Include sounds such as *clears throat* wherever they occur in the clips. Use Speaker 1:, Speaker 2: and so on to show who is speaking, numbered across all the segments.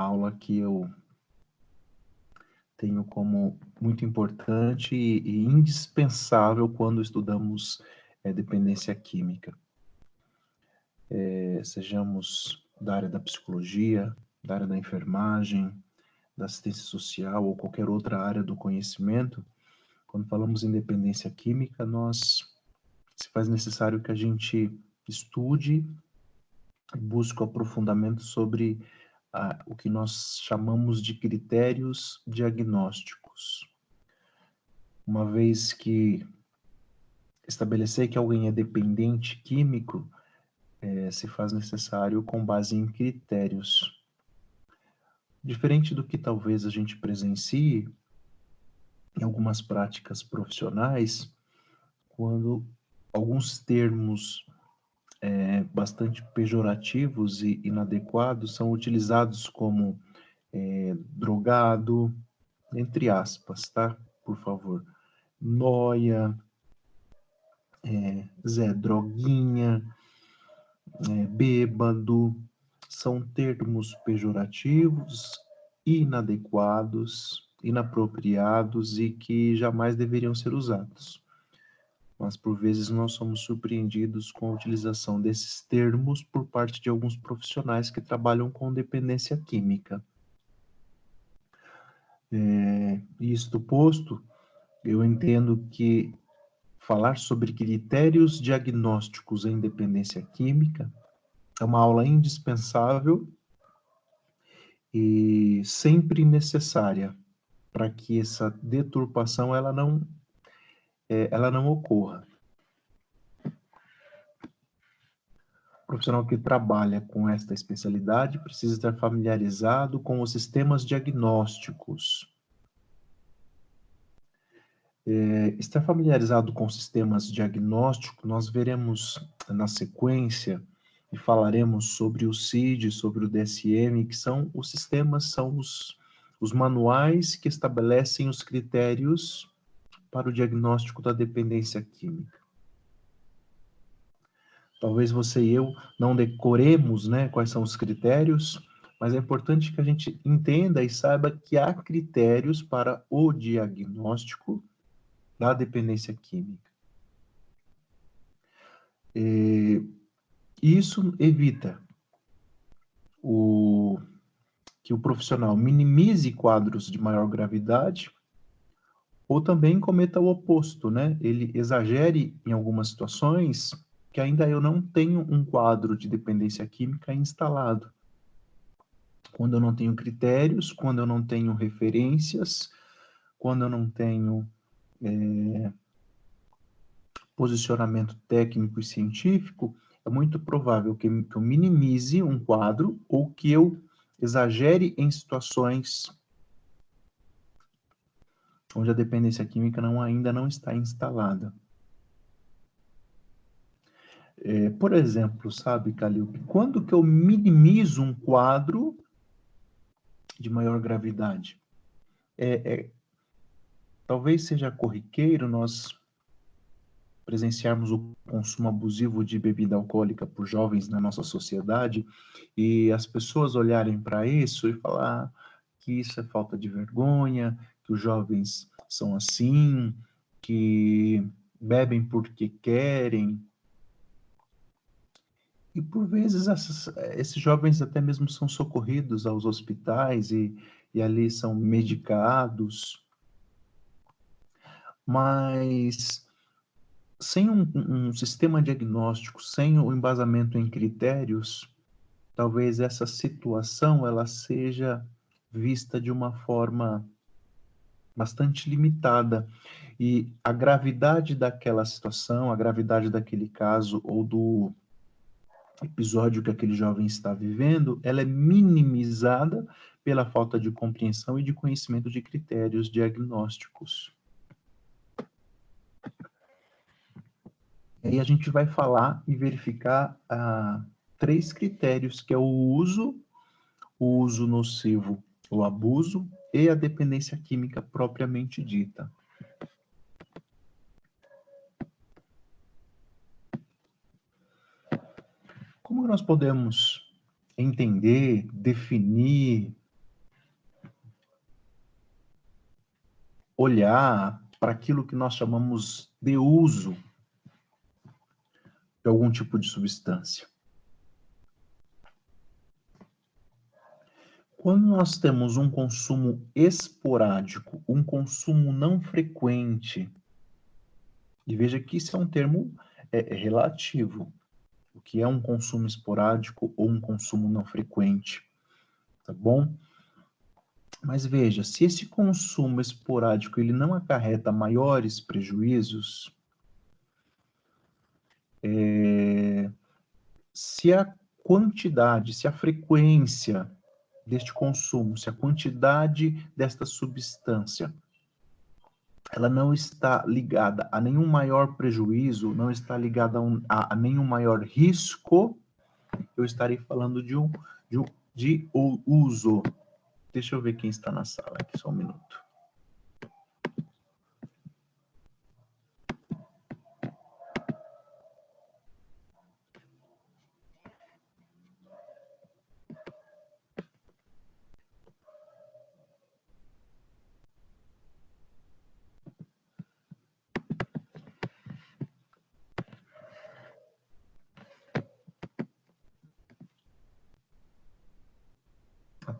Speaker 1: aula que eu tenho como muito importante e, indispensável quando estudamos é, dependência química. É, sejamos da área da psicologia, da área da enfermagem, da assistência social ou qualquer outra área do conhecimento, quando falamos em dependência química, nós se faz necessário que a gente estude e busque o aprofundamento sobre ah, o que nós chamamos de critérios diagnósticos. Uma vez que estabelecer que alguém é dependente químico, é, se faz necessário com base em critérios. Diferente do que talvez a gente presencie em algumas práticas profissionais, quando alguns termos é, bastante pejorativos e inadequados são utilizados como é, drogado, entre aspas, tá? Por favor. Noia, é, Zé Droguinha, é, bêbado, são termos pejorativos, inadequados, inapropriados e que jamais deveriam ser usados. Mas por vezes nós somos surpreendidos com a utilização desses termos por parte de alguns profissionais que trabalham com dependência química. É, isto posto, eu entendo que falar sobre critérios diagnósticos em dependência química é uma aula indispensável e sempre necessária para que essa deturpação ela não ela não ocorra. O profissional que trabalha com esta especialidade precisa estar familiarizado com os sistemas diagnósticos é, estar familiarizado com sistemas diagnósticos, nós veremos na sequência e falaremos sobre o CID, sobre o DSM, que são os sistemas, são os, os manuais que estabelecem os critérios para o diagnóstico da dependência química. Talvez você e eu não decoremos né, quais são os critérios, mas é importante que a gente entenda e saiba que há critérios para o diagnóstico da dependência química. E isso evita o, que o profissional minimize quadros de maior gravidade ou também cometa o oposto, né? Ele exagere em algumas situações que ainda eu não tenho um quadro de dependência química instalado. Quando eu não tenho critérios, quando eu não tenho referências, quando eu não tenho é, posicionamento técnico e científico, é muito provável que, que eu minimize um quadro ou que eu exagere em situações onde a dependência química não, ainda não está instalada. É, por exemplo, sabe, Calil, quando que eu minimizo um quadro de maior gravidade? É, é, Talvez seja corriqueiro nós presenciarmos o consumo abusivo de bebida alcoólica por jovens na nossa sociedade e as pessoas olharem para isso e falar que isso é falta de vergonha, que os jovens são assim, que bebem porque querem. E por vezes essas, esses jovens até mesmo são socorridos aos hospitais e, e ali são medicados mas sem um, um, sistema diagnóstico, sem o embasamento em critérios, talvez essa situação ela seja vista de uma forma bastante limitada e a gravidade daquela situação, a gravidade daquele caso ou do episódio que aquele jovem está vivendo, ela é minimizada pela falta de compreensão e de conhecimento de critérios diagnósticos. E a gente vai falar e verificar ah, três critérios, que é o uso, o uso nocivo, o abuso e a dependência química propriamente dita. Como nós podemos entender, definir, olhar para aquilo que nós chamamos de uso de algum tipo de substância? Quando nós temos um consumo esporádico, um consumo não frequente, e veja que isso é um termo é, é relativo, o que é um consumo esporádico ou um consumo não frequente, tá bom? Mas veja, se esse consumo esporádico ele não acarreta maiores prejuízos, é, se a quantidade, se a frequência deste consumo, se a quantidade desta substância ela não está ligada a nenhum maior prejuízo, não está ligada a, um, a, a nenhum maior risco, eu estarei falando de um, de um de uso. Deixa eu ver quem está na sala aqui, só um minuto.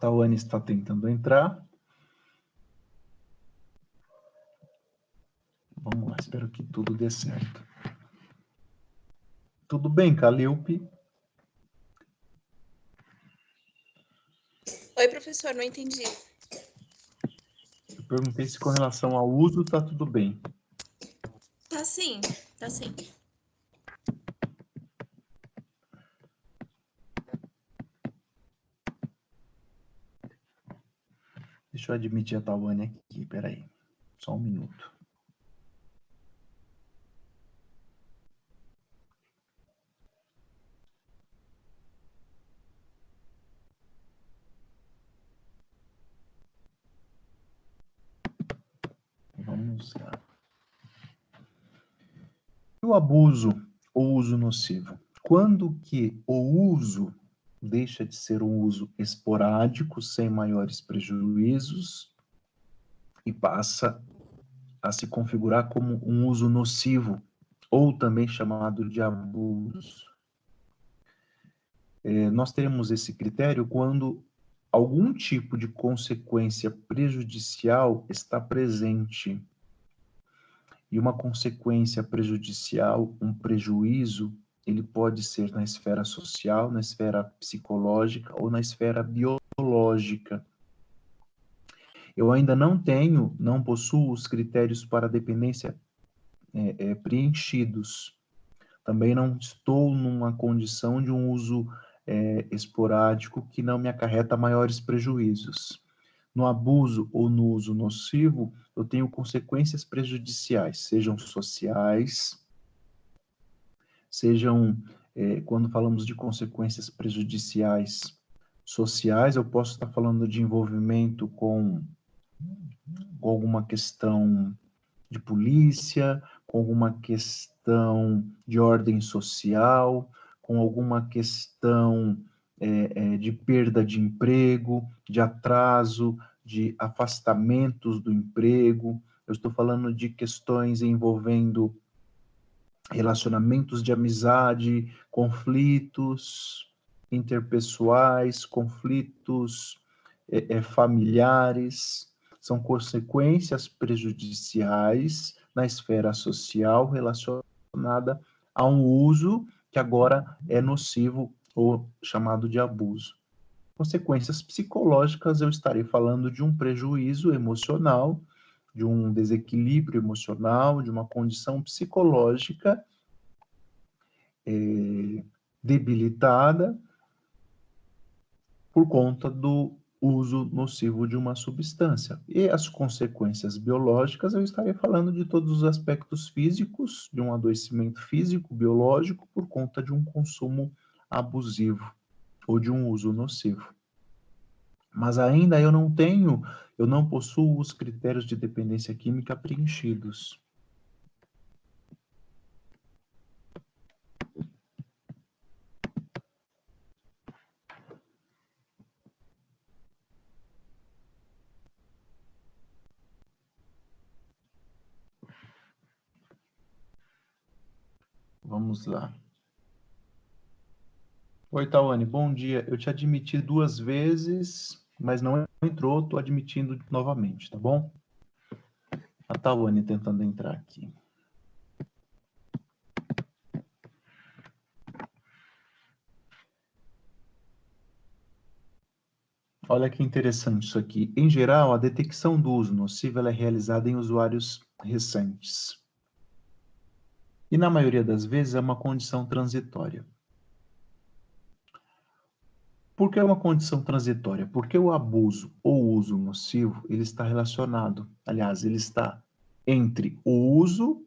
Speaker 1: Tawane está tentando entrar. Vamos lá, espero que tudo dê certo. Tudo bem, Calilpe?
Speaker 2: Oi, professor, não entendi.
Speaker 1: Eu perguntei se com relação ao uso está tudo bem.
Speaker 2: Tá sim, tá sim.
Speaker 1: Eu admitir a Tawane aqui, peraí. Só um minuto. Vamos lá. O abuso ou uso nocivo. Quando que o uso deixa de ser um uso esporádico, sem maiores prejuízos, e passa a se configurar como um uso nocivo, ou também chamado de abuso. É, nós teremos esse critério quando algum tipo de consequência prejudicial está presente. E uma consequência prejudicial, um prejuízo, ele pode ser na esfera social, na esfera psicológica ou na esfera biológica. Eu ainda não tenho, não possuo os critérios para dependência é, é, preenchidos. Também não estou numa condição de um uso é, esporádico que não me acarreta maiores prejuízos. No abuso ou no uso nocivo, eu tenho consequências prejudiciais, sejam sociais, sejam, é, quando falamos de consequências prejudiciais sociais, eu posso estar falando de envolvimento com, com alguma questão de polícia, com alguma questão de ordem social, com alguma questão é, é, de perda de emprego, de atraso, de afastamentos do emprego. Eu estou falando de questões envolvendo relacionamentos de amizade, conflitos interpessoais, conflitos é, é, familiares, são consequências prejudiciais na esfera social relacionada a um uso que agora é nocivo ou chamado de abuso. Consequências psicológicas, eu estarei falando de um prejuízo emocional de um desequilíbrio emocional, de uma condição psicológica é, debilitada por conta do uso nocivo de uma substância. E as consequências biológicas, eu estarei falando de todos os aspectos físicos, de um adoecimento físico, biológico, por conta de um consumo abusivo ou de um uso nocivo. Mas ainda eu não tenho eu não possuo os critérios de dependência química preenchidos. Vamos lá. Oi, Tawane, bom dia. Eu te admiti duas vezes mas não entrou, estou admitindo novamente, tá bom? A Tawane tentando entrar aqui. Olha que interessante isso aqui. Em geral, a detecção do uso nocivo é realizada em usuários recentes. E na maioria das vezes é uma condição transitória. Por que é uma condição transitória? Porque o abuso ou uso nocivo, ele está relacionado, aliás, ele está entre o uso,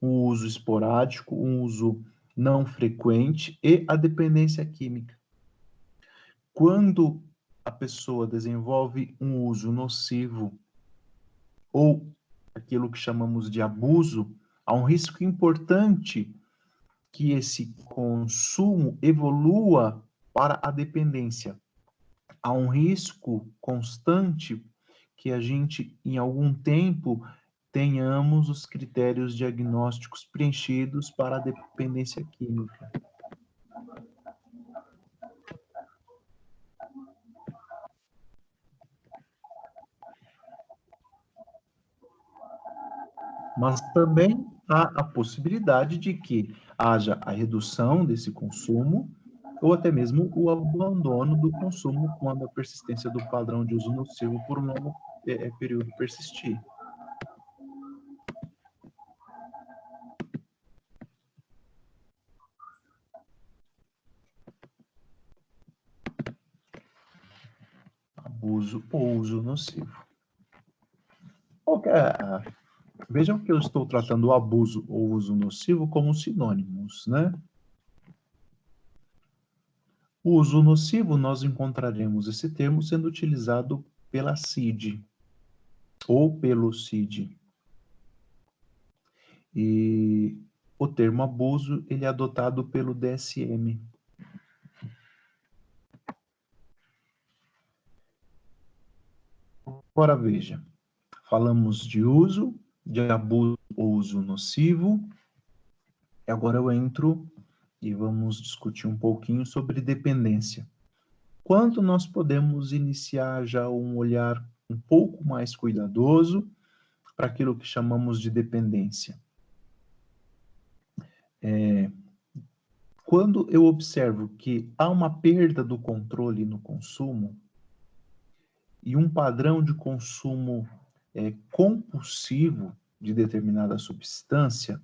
Speaker 1: o uso esporádico, o uso não frequente e a dependência química. Quando a pessoa desenvolve um uso nocivo ou aquilo que chamamos de abuso, há um risco importante que esse consumo evolua para a dependência. Há um risco constante que a gente, em algum tempo, tenhamos os critérios diagnósticos preenchidos para a dependência química. mas também há a possibilidade de que haja a redução desse consumo ou até mesmo o abandono do consumo quando a persistência do padrão de uso nocivo por um longo é, é período persistir. Abuso ou uso nocivo. É Vejam que eu estou tratando o abuso ou uso nocivo como sinônimos, né? O uso nocivo, nós encontraremos esse termo sendo utilizado pela CID ou pelo CID. E o termo abuso, ele é adotado pelo DSM. Agora veja, falamos de uso, de abuso ou uso nocivo. E agora eu entro e vamos discutir um pouquinho sobre dependência. Quando nós podemos iniciar já um olhar um pouco mais cuidadoso para aquilo que chamamos de dependência? É, quando eu observo que há uma perda do controle no consumo e um padrão de consumo é, compulsivo de determinada substância,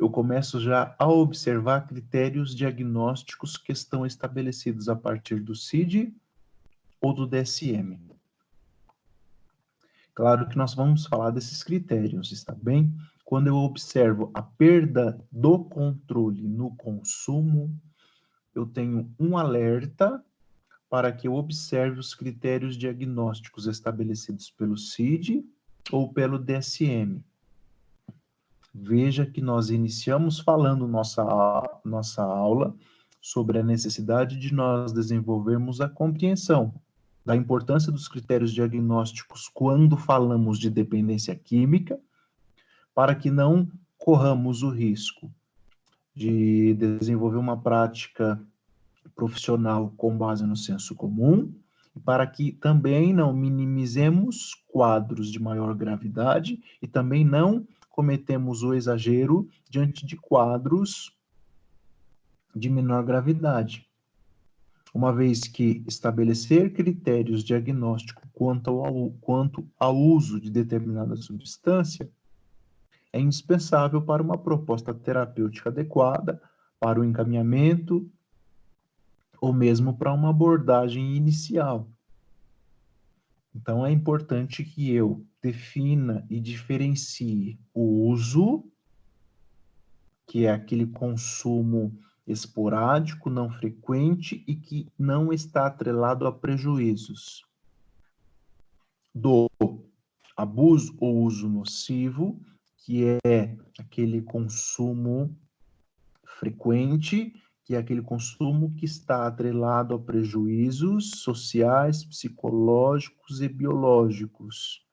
Speaker 1: eu começo já a observar critérios diagnósticos que estão estabelecidos a partir do CID ou do DSM. Claro que nós vamos falar desses critérios, está bem? Quando eu observo a perda do controle no consumo, eu tenho um alerta para que eu observe os critérios diagnósticos estabelecidos pelo CID ou pelo DSM. Veja que nós iniciamos falando nossa, nossa aula sobre a necessidade de nós desenvolvermos a compreensão da importância dos critérios diagnósticos quando falamos de dependência química, para que não corramos o risco de desenvolver uma prática profissional com base no senso comum, para que também não minimizemos quadros de maior gravidade e também não cometemos o exagero diante de quadros de menor gravidade. Uma vez que estabelecer critérios diagnósticos quanto ao, quanto ao uso de determinada substância é indispensável para uma proposta terapêutica adequada, para o encaminhamento ou mesmo para uma abordagem inicial. Então, é importante que eu defina e diferencie o uso, que é aquele consumo esporádico, não frequente e que não está atrelado a prejuízos, do abuso ou uso nocivo, que é aquele consumo frequente que é aquele consumo que está atrelado a prejuízos sociais, psicológicos e biológicos,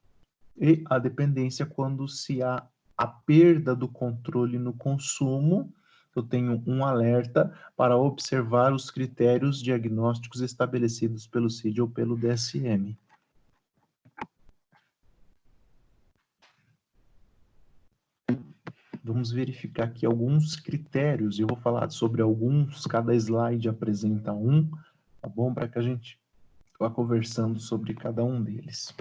Speaker 1: e a dependência quando se há a perda do controle no consumo, eu tenho um alerta para observar os critérios diagnósticos estabelecidos pelo CID ou pelo DSM. Vamos verificar aqui alguns critérios, eu vou falar sobre alguns, cada slide apresenta um, tá bom? Para que a gente vá conversando sobre cada um deles.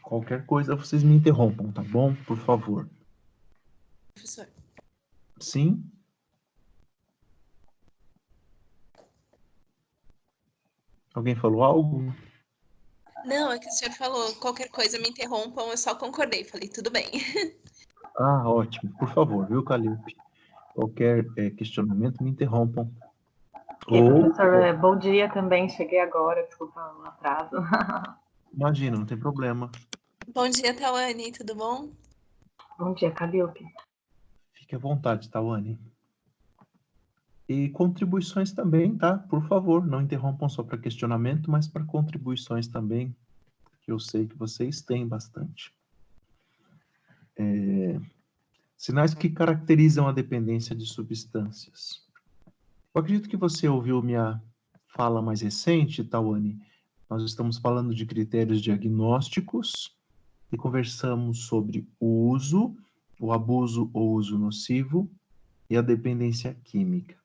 Speaker 1: Qualquer coisa vocês me interrompam, tá bom? Por favor.
Speaker 2: Professor.
Speaker 1: Sim? Alguém falou algo?
Speaker 2: Não, é que o senhor falou qualquer coisa me interrompam, eu só concordei, falei tudo bem. *laughs*
Speaker 1: Ah, ótimo. Por favor, viu, Calipe? Qualquer é, questionamento, me interrompam.
Speaker 3: E, Ou... professor, bom dia também, cheguei agora, desculpa o atraso. *laughs*
Speaker 1: Imagina, não tem problema.
Speaker 2: Bom dia, Tawane, tudo bom?
Speaker 3: Bom dia, Calliope.
Speaker 1: Fique à vontade, Tawane. E contribuições também, tá? Por favor, não interrompam só para questionamento, mas para contribuições também, que eu sei que vocês têm bastante. É, sinais que caracterizam a dependência de substâncias. Eu acredito que você ouviu minha fala mais recente, Tawane. Nós estamos falando de critérios diagnósticos e conversamos sobre o uso, o abuso ou uso nocivo e a dependência química.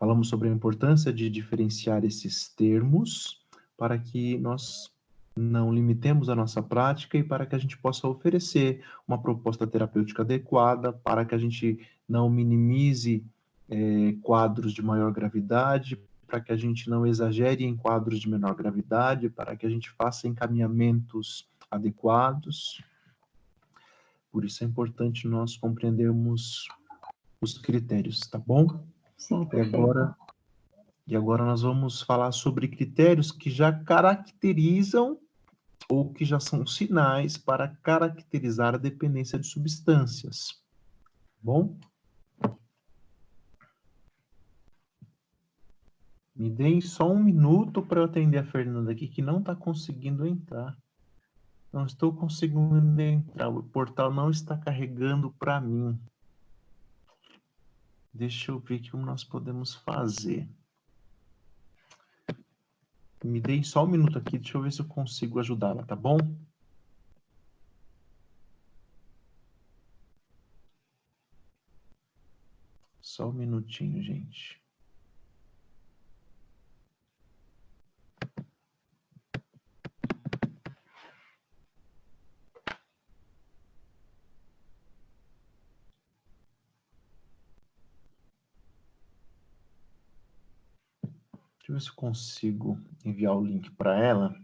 Speaker 1: Falamos sobre a importância de diferenciar esses termos para que nós não limitemos a nossa prática e para que a gente possa oferecer uma proposta terapêutica adequada, para que a gente não minimize é, quadros de maior gravidade, para que a gente não exagere em quadros de menor gravidade, para que a gente faça encaminhamentos adequados. Por isso é importante nós compreendermos os critérios, tá bom?
Speaker 3: Sim,
Speaker 1: e agora e agora nós vamos falar sobre critérios que já caracterizam ou que já são sinais para caracterizar a dependência de substâncias. Bom? Me deem só um minuto para eu atender a Fernanda aqui, que não está conseguindo entrar. Não estou conseguindo entrar. O portal não está carregando para mim. Deixa eu ver o que nós podemos fazer. Me deem só um minuto aqui, deixa eu ver se eu consigo ajudá-la, tá bom? Só um minutinho, gente. Deixa eu ver se eu consigo enviar o link para ela.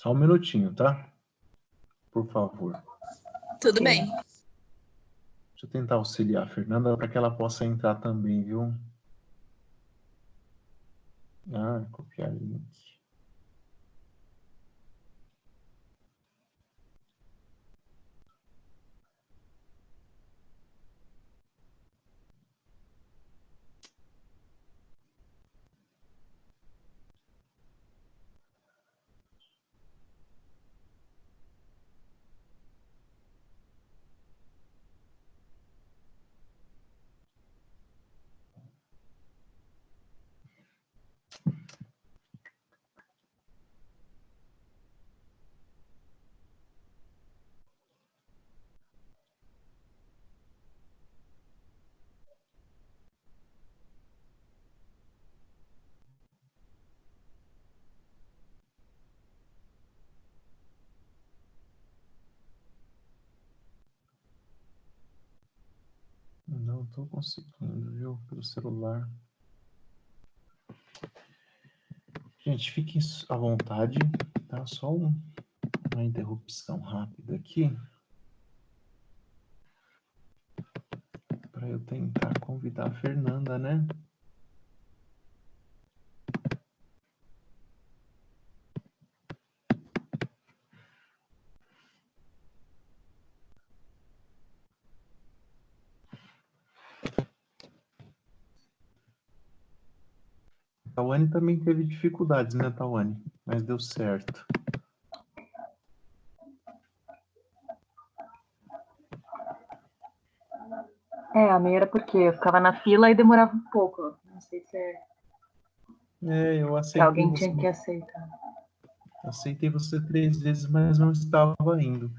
Speaker 1: Só um minutinho, tá? Por favor.
Speaker 2: Tudo bem.
Speaker 1: Deixa eu tentar auxiliar a Fernanda para que ela possa entrar também, viu? Ah, copiar link. Estou conseguindo, viu? Pelo celular. Gente, fiquem à vontade, tá? Só um, uma interrupção rápida aqui. Para eu tentar convidar a Fernanda, né? Tawane também teve dificuldades, né, Tawane? Mas deu certo.
Speaker 3: É, a minha era porque eu ficava na fila e demorava um pouco. Não sei se é.
Speaker 1: É, eu aceitei.
Speaker 3: Alguém
Speaker 1: você.
Speaker 3: tinha que aceitar.
Speaker 1: Aceitei você três vezes, mas não estava indo.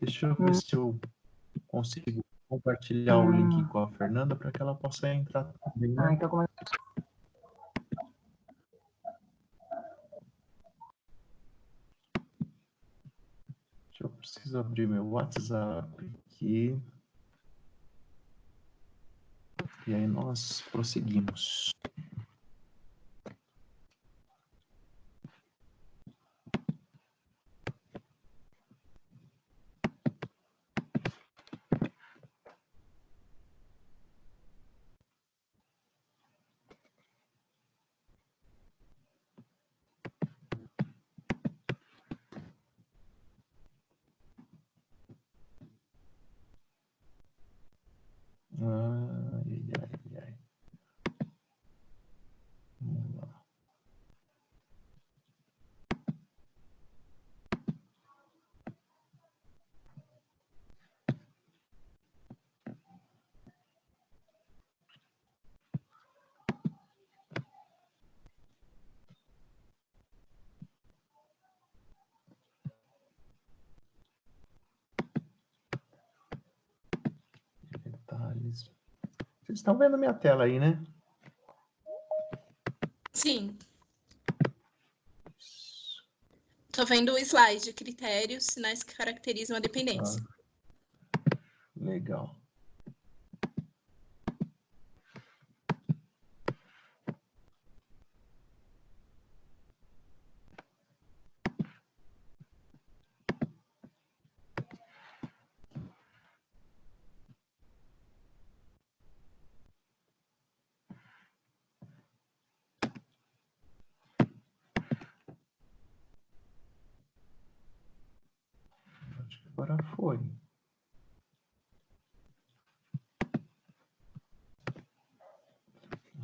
Speaker 1: Deixa eu ver
Speaker 3: Hum.
Speaker 1: se eu consigo compartilhar o
Speaker 3: Hum.
Speaker 1: link com a Fernanda para que ela possa entrar também. né?
Speaker 3: Ah, então como
Speaker 1: preciso abrir meu WhatsApp aqui. E aí nós prosseguimos. Ai, ai, ai, ai. Vamos lá. Detalhes. Vocês estão vendo minha tela aí, né?
Speaker 2: Sim. Tô vendo o slide, critérios, sinais que caracterizam a dependência.
Speaker 1: Legal. Acho que agora foi.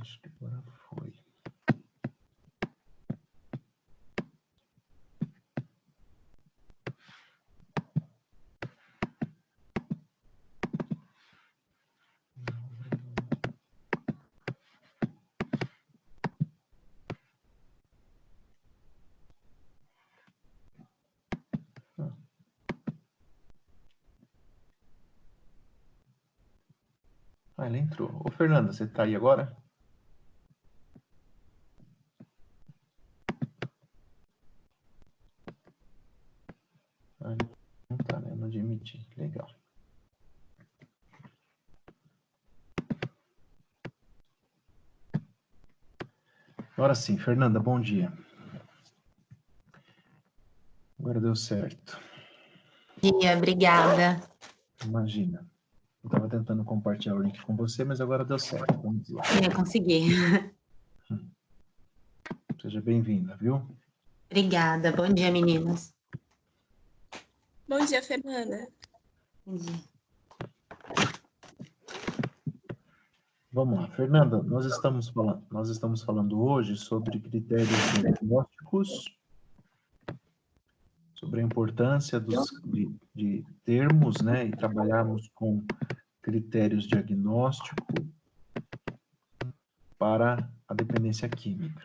Speaker 1: Acho que agora foi. Ela entrou. Ô, Fernanda, você tá aí agora? Ah, não tá, né? Não admiti. Legal. Agora sim, Fernanda, bom dia. Agora deu certo.
Speaker 4: dia, obrigada.
Speaker 1: Imagina. Tentando compartilhar o link com você, mas agora deu certo. Vamos lá.
Speaker 4: Eu consegui. *laughs*
Speaker 1: Seja bem-vinda, viu?
Speaker 4: Obrigada. Bom dia, meninas.
Speaker 2: Bom dia, Fernanda.
Speaker 4: Bom dia.
Speaker 1: Vamos lá, Fernanda, nós estamos falando, nós estamos falando hoje sobre critérios diagnósticos, sobre a importância dos, de, de termos, né, e trabalharmos com critérios diagnóstico para a dependência química.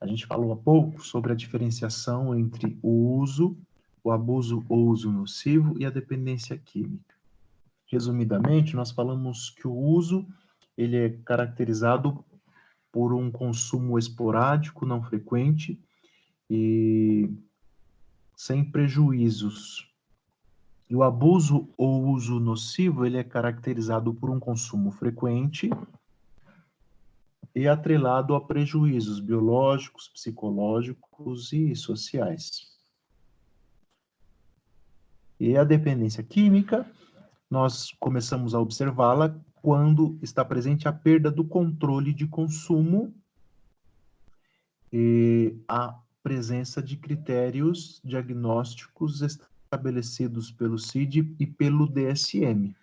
Speaker 1: A gente falou há pouco sobre a diferenciação entre o uso, o abuso ou uso nocivo e a dependência química. Resumidamente, nós falamos que o uso ele é caracterizado por um consumo esporádico, não frequente e sem prejuízos E o abuso ou uso nocivo, ele é caracterizado por um consumo frequente e atrelado a prejuízos biológicos, psicológicos e sociais. E a dependência química, nós começamos a observá-la quando está presente a perda do controle de consumo e a presença de critérios diagnósticos estabelecidos pelo CID e pelo DSM.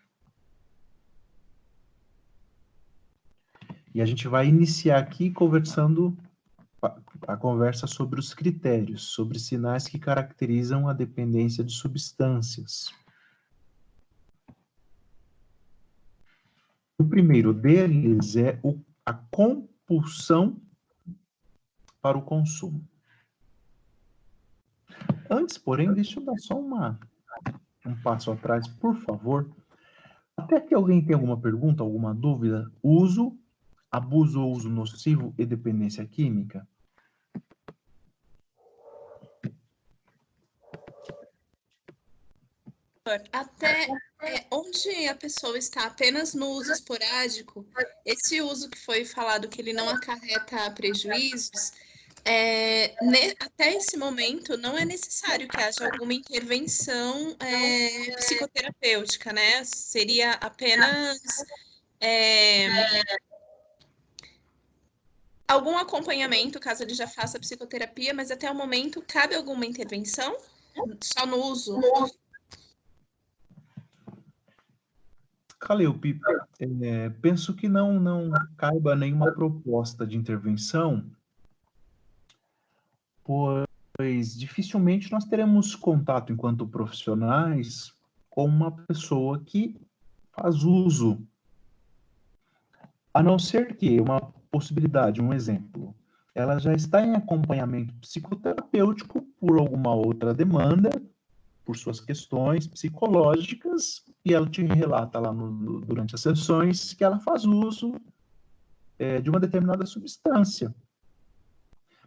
Speaker 1: E a gente vai iniciar aqui conversando a conversa sobre os critérios, sobre sinais que caracterizam a dependência de substâncias. O primeiro deles é o, a compulsão para o consumo. Antes, porém, deixa eu dar só uma, um passo atrás, por favor. Até que alguém tenha alguma pergunta, alguma dúvida, uso, abuso ou uso nocivo e dependência química?
Speaker 2: Até é, onde a pessoa está apenas no uso esporádico, esse uso que foi falado que ele não acarreta prejuízos, é, ne, até esse momento não é necessário que haja alguma intervenção é, psicoterapêutica, né? Seria apenas é, algum acompanhamento, caso ele já faça psicoterapia, mas até o momento cabe alguma intervenção? Só no uso?
Speaker 1: Caleupe, é, penso que não, não caiba nenhuma proposta de intervenção, pois dificilmente nós teremos contato enquanto profissionais com uma pessoa que faz uso, a não ser que uma possibilidade, um exemplo, ela já está em acompanhamento psicoterapêutico por alguma outra demanda, por suas questões psicológicas, e ela te relata lá no, durante as sessões que ela faz uso é, de uma determinada substância.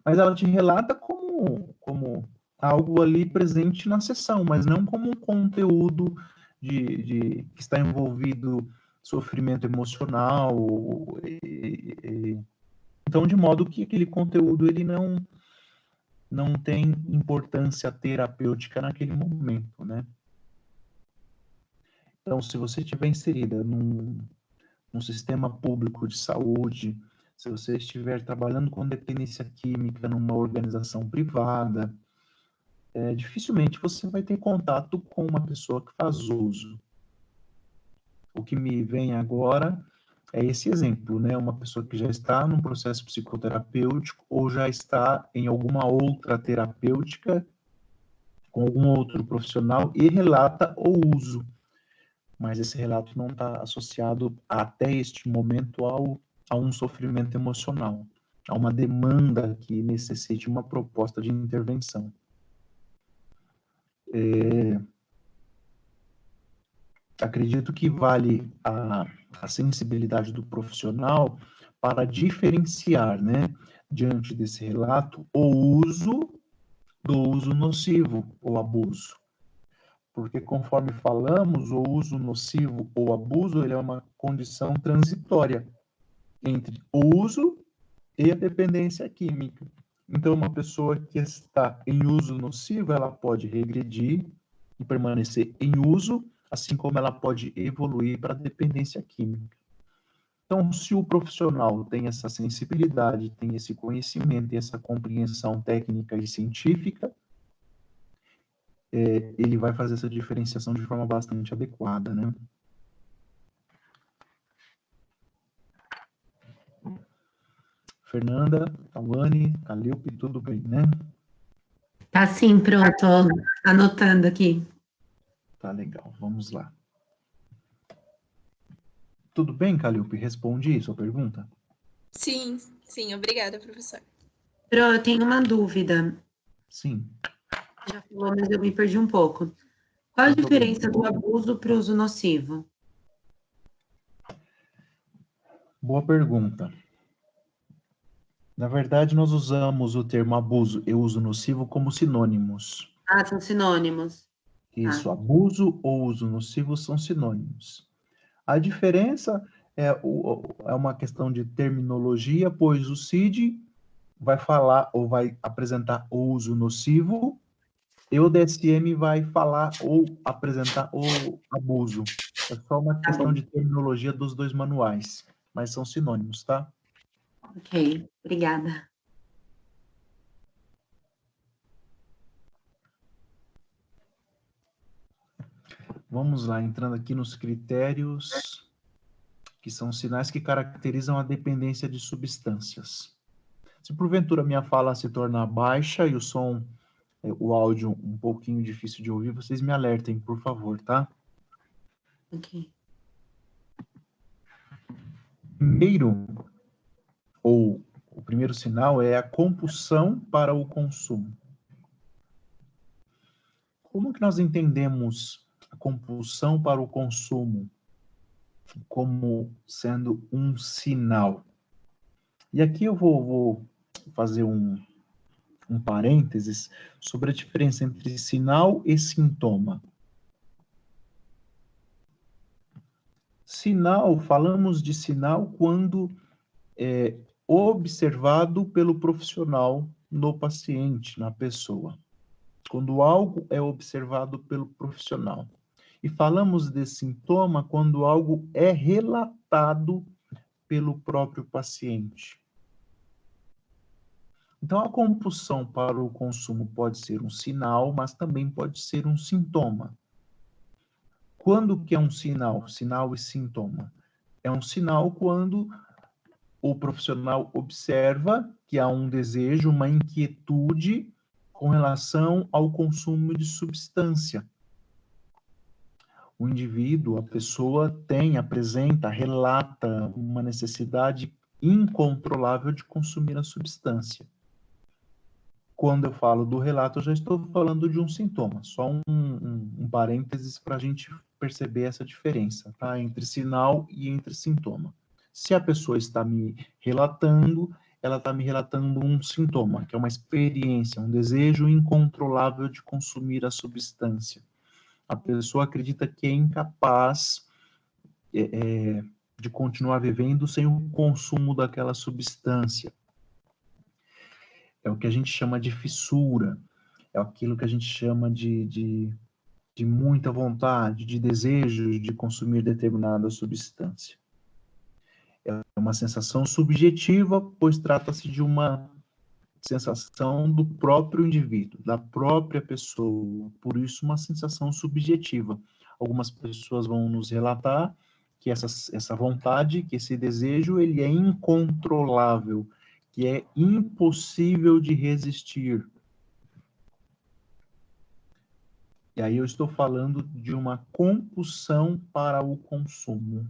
Speaker 1: Mas ela te relata como, como algo ali presente na sessão, mas não como um conteúdo de, de que está envolvido sofrimento emocional. E, e, então, de modo que aquele conteúdo ele não não tem importância terapêutica naquele momento, né? Então, se você estiver inserida num, num sistema público de saúde, se você estiver trabalhando com dependência química numa organização privada, é, dificilmente você vai ter contato com uma pessoa que faz uso. O que me vem agora é esse exemplo, né? Uma pessoa que já está num processo psicoterapêutico ou já está em alguma outra terapêutica com algum outro profissional e relata o uso mas esse relato não está associado até este momento ao, a um sofrimento emocional, a uma demanda que necessite uma proposta de intervenção. É, acredito que vale a, a sensibilidade do profissional para diferenciar, né, diante desse relato, o uso do uso nocivo ou abuso porque conforme falamos, o uso nocivo ou abuso ele é uma condição transitória entre o uso e a dependência química. Então, uma pessoa que está em uso nocivo, ela pode regredir e permanecer em uso, assim como ela pode evoluir para dependência química. Então, se o profissional tem essa sensibilidade, tem esse conhecimento, tem essa compreensão técnica e científica, é, ele vai fazer essa diferenciação de forma bastante adequada, né? Fernanda, Tawane, Calilpe, tudo bem, né?
Speaker 4: Tá sim, pronto. Anotando aqui.
Speaker 1: Tá legal, vamos lá. Tudo bem, Calilpe? Responde sua pergunta?
Speaker 2: Sim, sim, obrigada, professor.
Speaker 4: Pro, eu tenho uma dúvida.
Speaker 1: Sim
Speaker 4: já falou, mas eu me perdi um pouco. Qual a diferença do abuso para o uso nocivo?
Speaker 1: Boa pergunta. Na verdade, nós usamos o termo abuso e uso nocivo como sinônimos.
Speaker 4: Ah, são sinônimos.
Speaker 1: Isso, ah. abuso ou uso nocivo são sinônimos. A diferença é, é uma questão de terminologia, pois o CID vai falar ou vai apresentar o uso nocivo e o DSM vai falar ou apresentar o abuso. É só uma tá questão de terminologia dos dois manuais, mas são sinônimos, tá?
Speaker 4: Ok, obrigada.
Speaker 1: Vamos lá, entrando aqui nos critérios, que são sinais que caracterizam a dependência de substâncias. Se porventura minha fala se tornar baixa e o som, é, o áudio um pouquinho difícil de ouvir, vocês me alertem, por favor, tá? Ok. Primeiro, ou o primeiro sinal é a compulsão para o consumo. Como que nós entendemos a compulsão para o consumo como sendo um sinal. E aqui eu vou, vou fazer um, um parênteses sobre a diferença entre sinal e sintoma. Sinal, falamos de sinal quando é observado pelo profissional no paciente, na pessoa. Quando algo é observado pelo profissional. E falamos de sintoma quando algo é relatado pelo próprio paciente. Então, a compulsão para o consumo pode ser um sinal, mas também pode ser um sintoma. Quando que é um sinal? Sinal e sintoma. É um sinal quando o profissional observa que há um desejo, uma inquietude com relação ao consumo de substância o indivíduo, a pessoa tem, apresenta, relata uma necessidade incontrolável de consumir a substância. Quando eu falo do relato, eu já estou falando de um sintoma, só um, um, um parênteses para a gente perceber essa diferença tá? entre sinal e entre sintoma. Se a pessoa está me relatando, ela está me relatando um sintoma, que é uma experiência, um desejo incontrolável de consumir a substância a pessoa acredita que é incapaz é, é, de continuar vivendo sem o consumo daquela substância. É o que a gente chama de fissura, é aquilo que a gente chama de, de, de muita vontade, de desejo de consumir determinada substância. Uma sensação subjetiva, pois trata-se de uma sensação do próprio indivíduo, da própria pessoa, por isso uma sensação subjetiva. Algumas pessoas vão nos relatar que essa, essa vontade, que esse desejo, ele é incontrolável, que é impossível de resistir. E aí eu estou falando de uma compulsão para o consumo.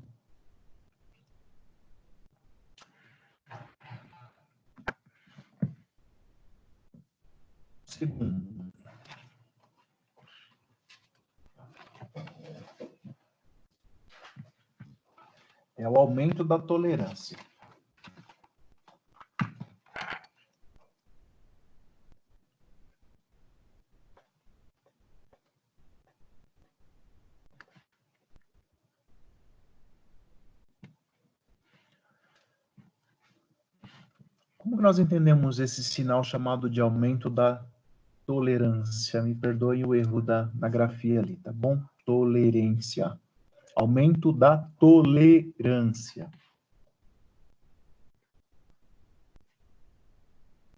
Speaker 1: É o aumento da tolerância. Como nós entendemos esse sinal chamado de aumento da tolerância. Me perdoe o erro da, da grafia ali, tá bom? Tolerância. Aumento da tolerância.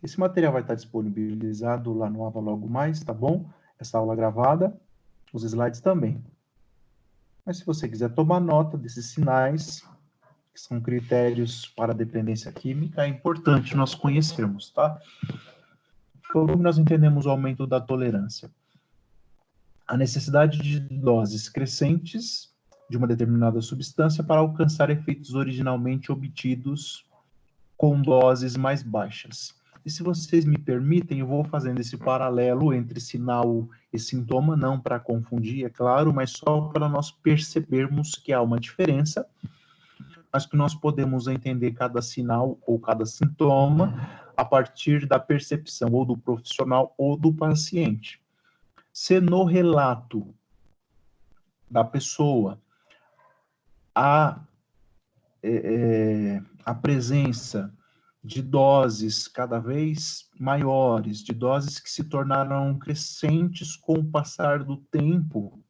Speaker 1: Esse material vai estar disponibilizado lá no Ava logo mais, tá bom? Essa aula gravada, os slides também. Mas se você quiser tomar nota desses sinais, que são critérios para dependência química, é importante nós conhecermos, tá? Como nós entendemos o aumento da tolerância? A necessidade de doses crescentes de uma determinada substância para alcançar efeitos originalmente obtidos com doses mais baixas. E se vocês me permitem, eu vou fazendo esse paralelo entre sinal e sintoma, não para confundir, é claro, mas só para nós percebermos que há uma diferença, mas que nós podemos entender cada sinal ou cada sintoma a partir da percepção ou do profissional ou do paciente. Se no relato da pessoa, a, é, é, a presença de doses cada vez maiores, de doses que se tornaram crescentes com o passar do tempo,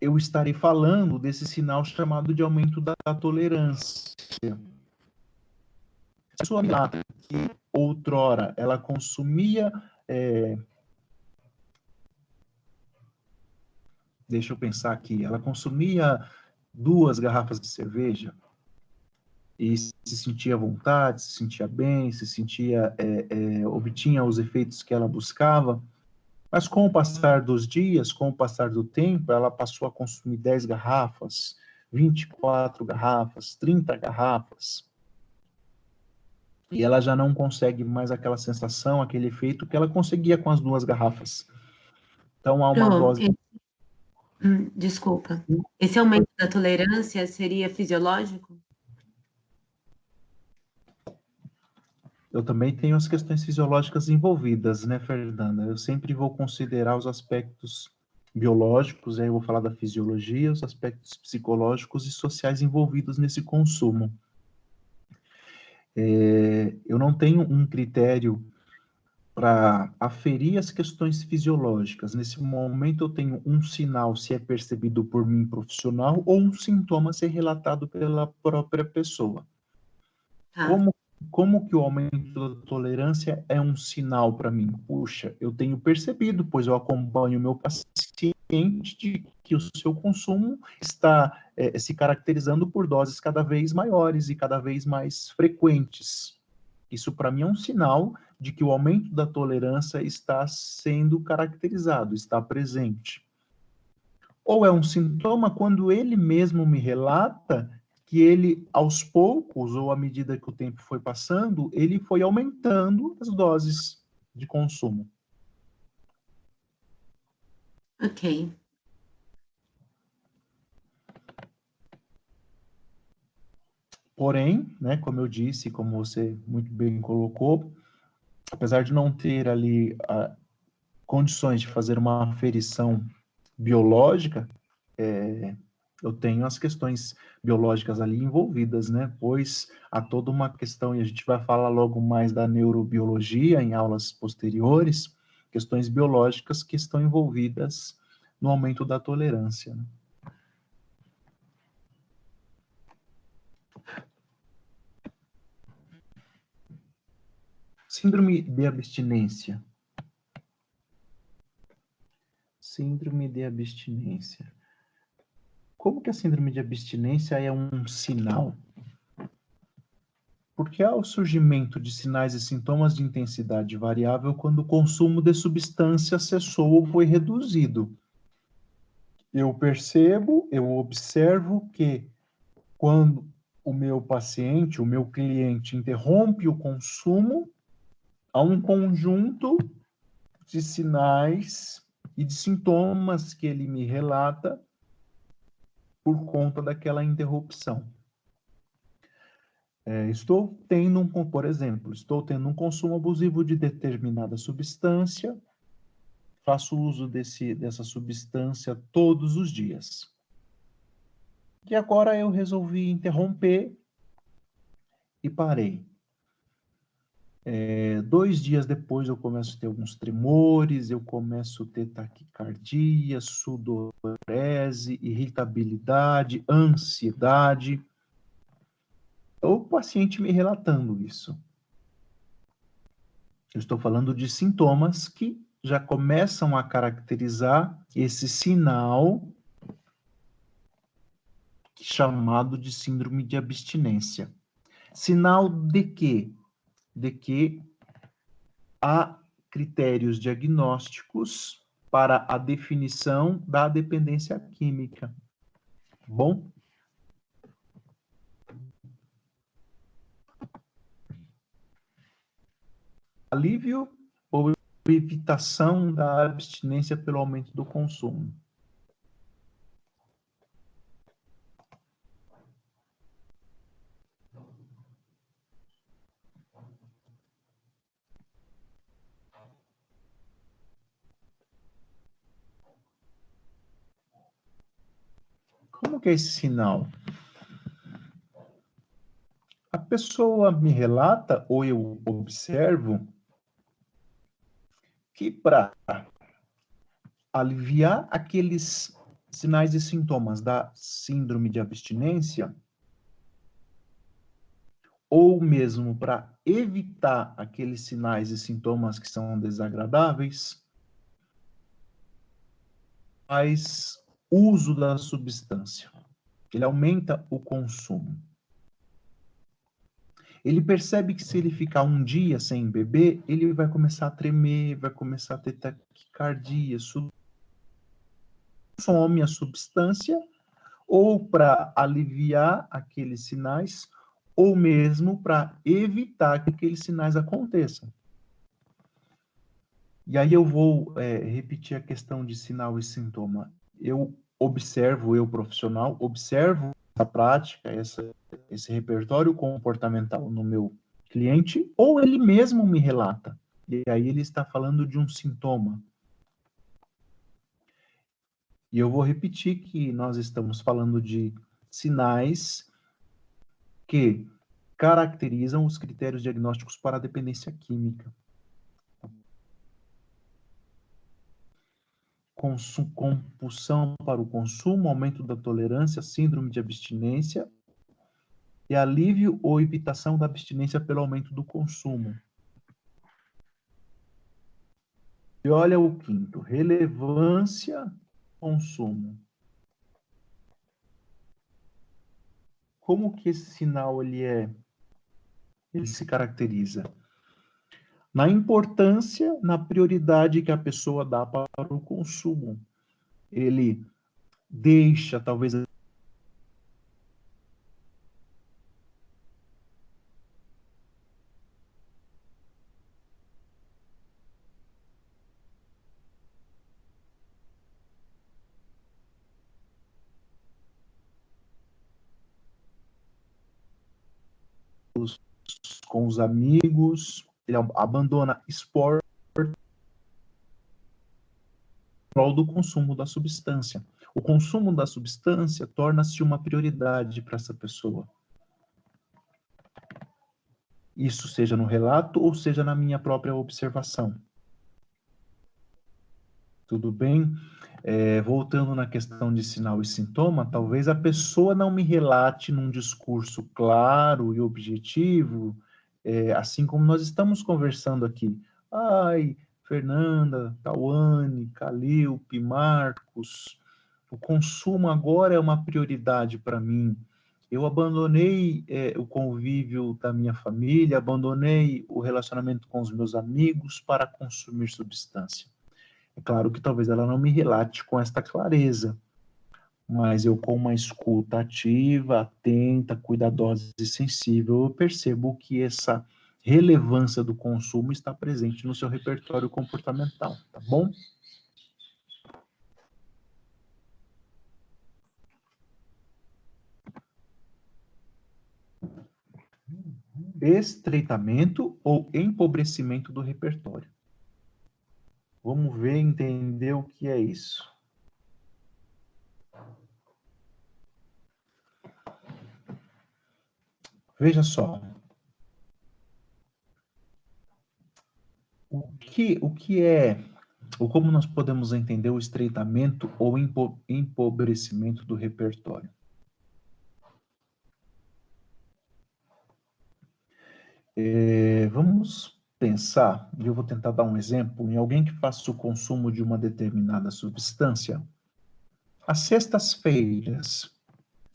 Speaker 1: eu estarei falando desse sinal chamado de aumento da, tolerância. Se a pessoa que outrora ela consumia é, deixa eu pensar aqui, ela consumia duas garrafas de cerveja e se sentia à vontade, se sentia bem, se sentia, é, é, obtinha os efeitos que ela buscava, mas com o passar dos dias, com o passar do tempo, ela passou a consumir 10 garrafas, 24 garrafas, 30 garrafas, e ela já não consegue mais aquela sensação, aquele efeito que ela conseguia com as duas garrafas. Então há uma dose
Speaker 4: Hum, desculpa. Esse aumento da tolerância seria fisiológico?
Speaker 1: Eu também tenho as questões fisiológicas envolvidas, né, Fernanda? Eu sempre vou considerar os aspectos biológicos, aí eu vou falar da fisiologia, os aspectos psicológicos e sociais envolvidos nesse consumo. É, eu não tenho um critério para aferir as questões fisiológicas. Nesse momento, eu tenho um sinal se é percebido por mim profissional ou um sintoma ser relatado pela própria pessoa. Ah. Como, como que o aumento da tolerância é um sinal para mim? Puxa, eu tenho percebido, pois eu acompanho o meu paciente de que o seu consumo está é, se caracterizando por doses cada vez maiores e cada vez mais frequentes. Isso, para mim, é um sinal de que o aumento da tolerância está sendo caracterizado, está presente. Ou é um sintoma quando ele mesmo me relata que ele, aos poucos, ou à medida que o tempo foi passando, ele foi aumentando as doses de consumo.
Speaker 4: Ok.
Speaker 1: Porém, né, como eu disse, como você muito bem colocou, apesar de não ter ali a, condições de fazer uma aferição biológica, é, eu tenho as questões biológicas ali envolvidas, né? Pois há toda uma questão, e a gente vai falar logo mais da neurobiologia em aulas posteriores, questões biológicas que estão envolvidas no aumento da tolerância. Né? Síndrome de abstinência. Síndrome de abstinência. Como que a síndrome de abstinência é um sinal? Porque há o surgimento de sinais e sintomas de intensidade variável quando o consumo de substância cessou ou foi reduzido. Eu percebo, eu observo que quando o meu paciente, o meu cliente interrompe o consumo, há um conjunto de sinais e de sintomas que ele me relata por conta daquela interrupção. É, estou tendo, um, por exemplo, estou tendo um consumo abusivo de determinada substância, faço uso desse, dessa substância todos os dias. E agora eu resolvi interromper e parei. É, dois dias depois eu começo a ter alguns tremores, eu começo a ter taquicardia, sudorese, irritabilidade, ansiedade. O paciente me relatando isso. Eu estou falando de sintomas que já começam a caracterizar esse sinal chamado de síndrome de abstinência. Sinal de quê? de que há critérios diagnósticos para a definição da dependência química. Bom? alívio ou evitação da abstinência pelo aumento do consumo. Como que é esse sinal? A pessoa me relata ou eu observo que para aliviar aqueles sinais e sintomas da síndrome de abstinência, ou mesmo para evitar aqueles sinais e sintomas que são desagradáveis, faz uso da substância. Ele aumenta o consumo. Ele percebe que se ele ficar um dia sem beber, ele vai começar a tremer, vai começar a ter taquicardia, consome a substância ou para aliviar aqueles sinais ou mesmo para evitar que aqueles sinais aconteçam. E aí eu vou é, repetir a questão de sinal e sintoma. Eu observo, eu profissional, observo essa prática, essa, esse repertório comportamental no meu cliente, ou ele mesmo me relata. E aí ele está falando de um sintoma. E eu vou repetir que nós estamos falando de sinais que caracterizam os critérios diagnósticos para a dependência química. Compulsão para o consumo, aumento da tolerância, síndrome de abstinência e alívio ou evitação da abstinência pelo aumento do consumo. E olha o quinto, relevância, consumo. Como que esse sinal ele é ele se caracteriza? Na importância, na prioridade que a pessoa dá para o consumo. Ele deixa, talvez, com os amigos, ele abandona esporte prol do consumo da substância. O consumo da substância torna-se uma prioridade para essa pessoa. Isso seja no relato ou seja na minha própria observação. Tudo bem? É, voltando na questão de sinal e sintoma, talvez a pessoa não me relate num discurso claro e objetivo, é, assim como nós estamos conversando aqui. Ai, Fernanda, Tawane, Calilpe, Marcos, o consumo agora é uma prioridade para mim. Eu abandonei é, o convívio da minha família, abandonei o relacionamento com os meus amigos para consumir substância. É claro que talvez ela não me relate com esta clareza, mas eu, com uma escuta ativa, atenta, cuidadosa e sensível, eu percebo que essa relevância do consumo está presente no seu repertório comportamental, tá bom? Estreitamento ou empobrecimento do repertório. Vamos ver, entender o que é isso. Veja só. O que, o que é, ou como nós podemos entender o estreitamento ou empo, empobrecimento do repertório? É, vamos pensar, e eu vou tentar dar um exemplo, em alguém que faça o consumo de uma determinada substância, às sextas-feiras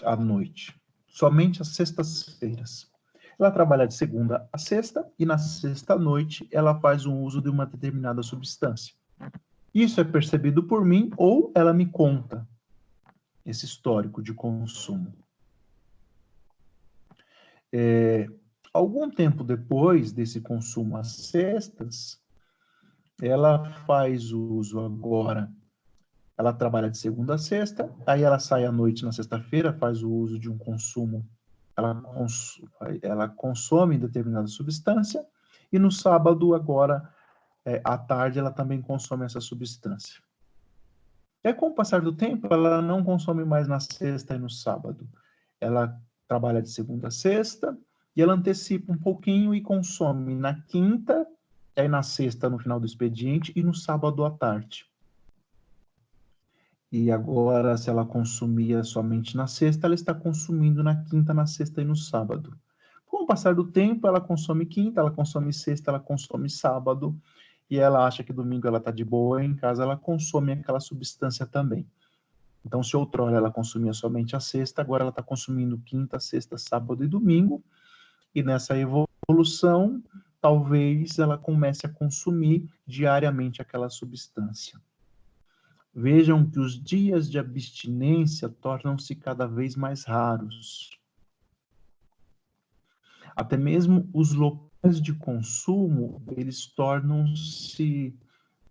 Speaker 1: à noite, somente às sextas-feiras. Ela trabalha de segunda a sexta e na sexta-noite ela faz um uso de uma determinada substância. Isso é percebido por mim ou ela me conta esse histórico de consumo. É, algum tempo depois desse consumo às sextas, ela faz uso agora. Ela trabalha de segunda a sexta, aí ela sai à noite na sexta-feira, faz o uso de um consumo. Ela, cons ela consome determinada substância, e no sábado, agora, é, à tarde, ela também consome essa substância. E com o passar do tempo, ela não consome mais na sexta e no sábado. Ela trabalha de segunda a sexta e ela antecipa um pouquinho e consome na quinta, aí na sexta no final do expediente e no sábado à tarde. E agora, se ela consumia somente na sexta, ela está consumindo na quinta, na sexta e no sábado. Com o passar do tempo, ela consome quinta, ela consome sexta, ela consome sábado, e ela acha que domingo ela está de boa, em casa ela consome aquela substância também. Então, se outrora ela consumia somente a sexta, agora ela está consumindo quinta, sexta, sábado e domingo, e nessa evolução, talvez ela comece a consumir diariamente aquela substância. Vejam que os dias de abstinência tornam-se cada vez mais raros. Até mesmo os locais de consumo, eles tornam-se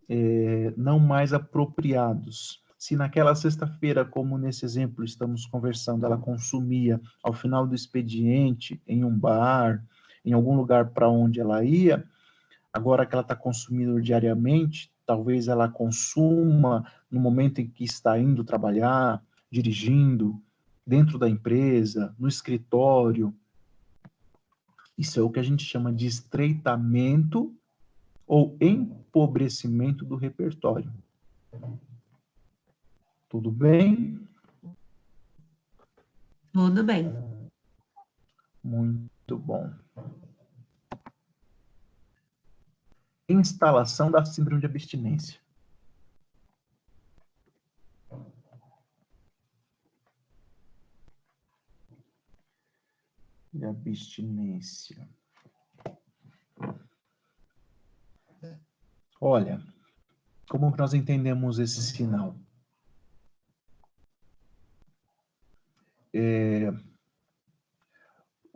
Speaker 1: é, não mais apropriados. Se naquela sexta-feira, como nesse exemplo estamos conversando, ela consumia ao final do expediente em um bar, em algum lugar para onde ela ia, agora que ela está consumindo diariamente, talvez ela consuma no momento em que está indo trabalhar, dirigindo, dentro da empresa, no escritório. Isso é o que a gente chama de estreitamento ou empobrecimento do repertório. Tudo bem?
Speaker 4: Tudo bem.
Speaker 1: Muito bom. Instalação da síndrome de abstinência. De abstinência. Olha, como nós entendemos esse sinal? É,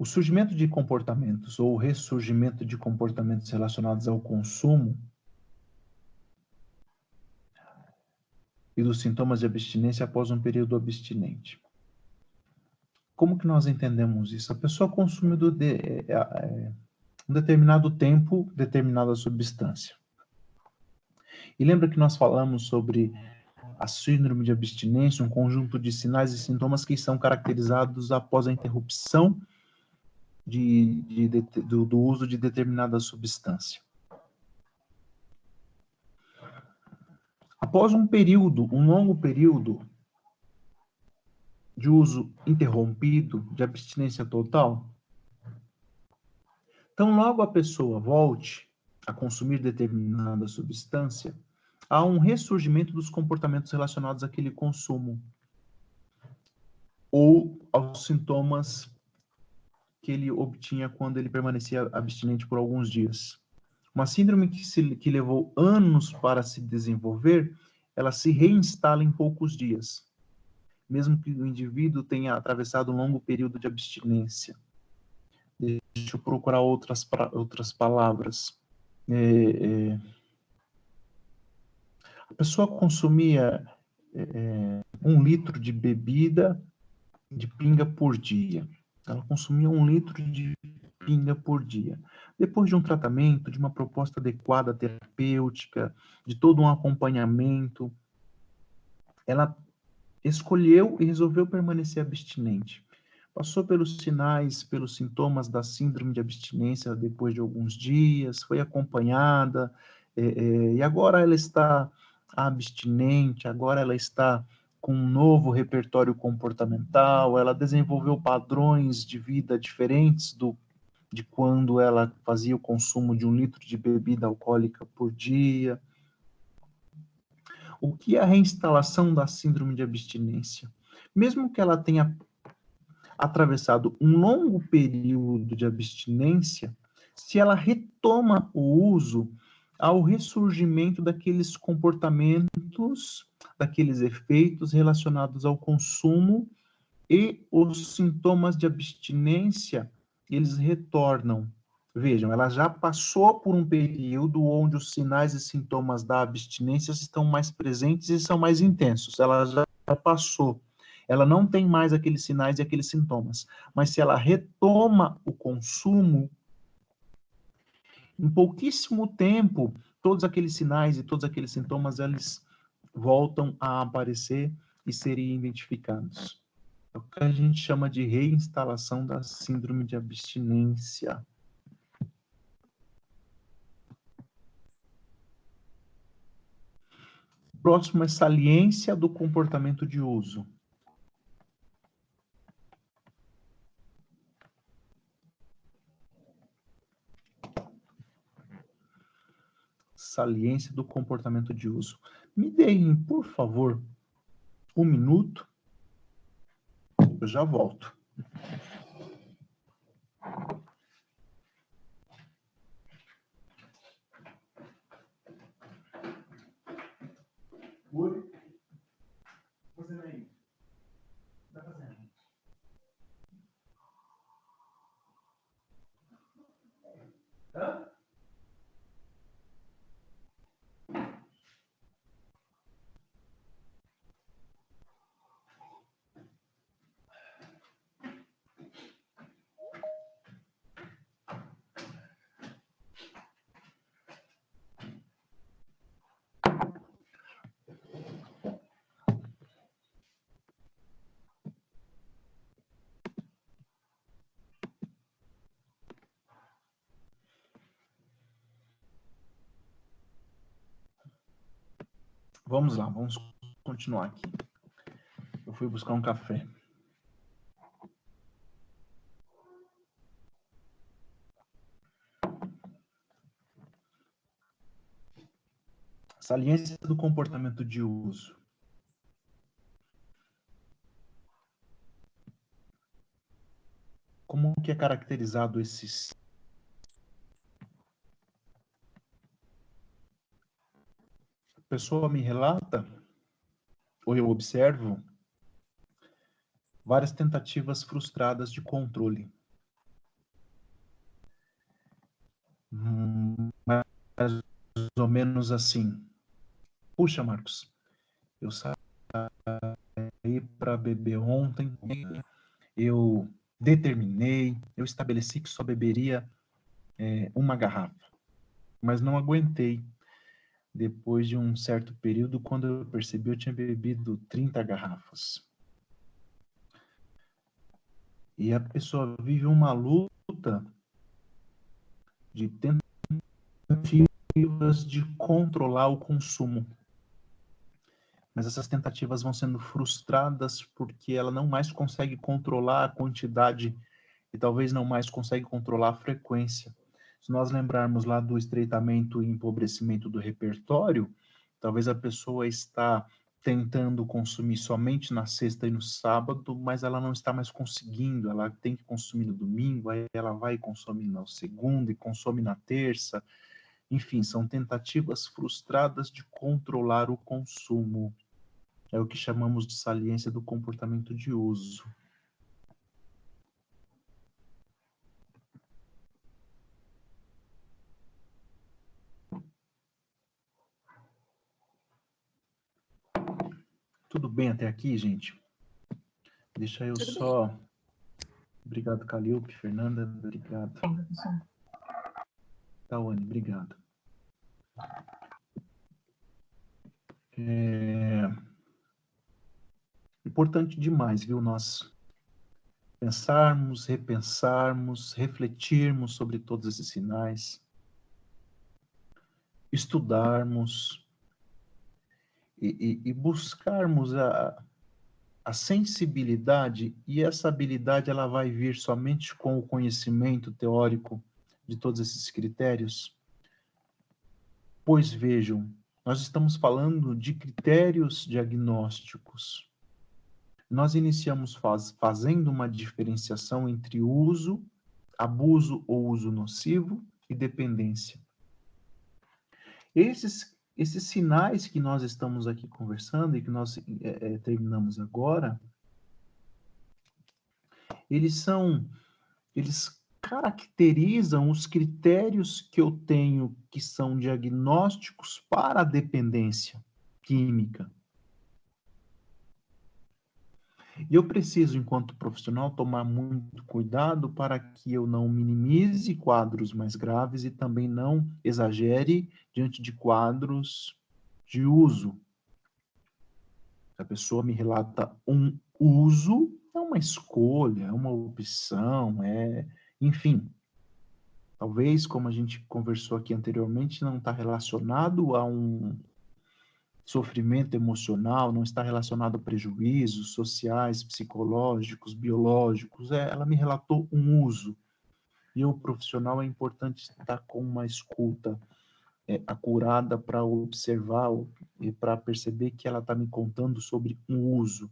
Speaker 1: o surgimento de comportamentos ou o ressurgimento de comportamentos relacionados ao consumo e dos sintomas de abstinência após um período abstinente. Como que nós entendemos isso? A pessoa consumiu de, é, é, é, um determinado tempo determinada substância. E lembra que nós falamos sobre a síndrome de abstinência, um conjunto de sinais e sintomas que são caracterizados após a interrupção de, de, de do, do uso de determinada substância. Após um período, um longo período de uso interrompido, de abstinência total, então logo a pessoa volte a consumir determinada substância, há um ressurgimento dos comportamentos relacionados àquele consumo ou aos sintomas que ele obtinha quando ele permanecia abstinente por alguns dias. Uma síndrome que, se, que levou anos para se desenvolver, ela se reinstala em poucos dias, mesmo que o indivíduo tenha atravessado um longo período de abstinência. Deixa eu procurar outras, outras palavras. É, é, a pessoa consumia é, um litro de bebida de pinga por dia. Ela consumia um litro de pinga por dia. Depois de um tratamento, de uma proposta adequada terapêutica, de todo um acompanhamento, ela escolheu e resolveu permanecer abstinente. Passou pelos sinais, pelos sintomas da síndrome de abstinência depois de alguns dias, foi acompanhada, é, é, e agora ela está abstinente, agora ela está com um novo repertório comportamental, ela desenvolveu padrões de vida diferentes do de quando ela fazia o consumo de um litro de bebida alcoólica por dia. O que é a reinstalação da síndrome de abstinência? Mesmo que ela tenha atravessado um longo período de abstinência, se ela retoma o uso, ao ressurgimento daqueles comportamentos, daqueles efeitos relacionados ao consumo e os sintomas de abstinência, eles retornam. Vejam, ela já passou por um período onde os sinais e sintomas da abstinência estão mais presentes e são mais intensos. Ela já passou. Ela não tem mais aqueles sinais e aqueles sintomas. Mas se ela retoma o consumo, em pouquíssimo tempo, todos aqueles sinais e todos aqueles sintomas, eles voltam a aparecer e serem identificados. É o que a gente chama de reinstalação da síndrome de abstinência. Próximo é saliência do comportamento de uso. Saliência do comportamento de uso. Me deem, por favor, um minuto. Eu já volto. Oi? Fazendo aí. Tá fazendo. Hã? Vamos lá, vamos continuar aqui. Eu fui buscar um café. Saliência do comportamento de uso. Como que é caracterizado esses pessoa me relata, ou eu observo, várias tentativas frustradas de controle. Mais ou menos assim. Puxa, Marcos, eu saí para beber ontem, eu determinei, eu estabeleci que só beberia é, uma garrafa, mas não aguentei depois de um certo período, quando eu percebi, eu tinha bebido 30 garrafas. E a pessoa vive uma luta de tentativas de controlar o consumo. Mas essas tentativas vão sendo frustradas porque ela não mais consegue controlar a quantidade e talvez não mais consegue controlar a frequência. Se nós lembrarmos lá do estreitamento e empobrecimento do repertório, talvez a pessoa está tentando consumir somente na sexta e no sábado, mas ela não está mais conseguindo, ela tem que consumir no domingo, aí ela vai consumir na segunda e consome na terça. Enfim, são tentativas frustradas de controlar o consumo. É o que chamamos de saliência do comportamento de uso. Tudo bem até aqui, gente? Deixa eu Tudo só. Bem. Obrigado, Calilpe. Fernanda, obrigado. Tawane, obrigado. É... Importante demais, viu? Nós pensarmos, repensarmos, refletirmos sobre todos esses sinais, estudarmos, e, e, e buscarmos a, a sensibilidade, e essa habilidade ela vai vir somente com o conhecimento teórico de todos esses critérios? Pois vejam, nós estamos falando de critérios diagnósticos. Nós iniciamos faz, fazendo uma diferenciação entre uso, abuso ou uso nocivo e dependência. Esses esses sinais que nós estamos aqui conversando e que nós é, é, terminamos agora, eles são, eles caracterizam os critérios que eu tenho que são diagnósticos para a dependência química. E eu preciso, enquanto profissional, tomar muito cuidado para que eu não minimize quadros mais graves e também não exagere diante de quadros de uso. A pessoa me relata um uso, é uma escolha, é uma opção, é, enfim. Talvez, como a gente conversou aqui anteriormente, não está relacionado a um sofrimento emocional, não está relacionado a prejuízos sociais, psicológicos, biológicos. É, ela me relatou um uso. E o profissional é importante estar com uma escuta é, acurada para observar e para perceber que ela está me contando sobre um uso.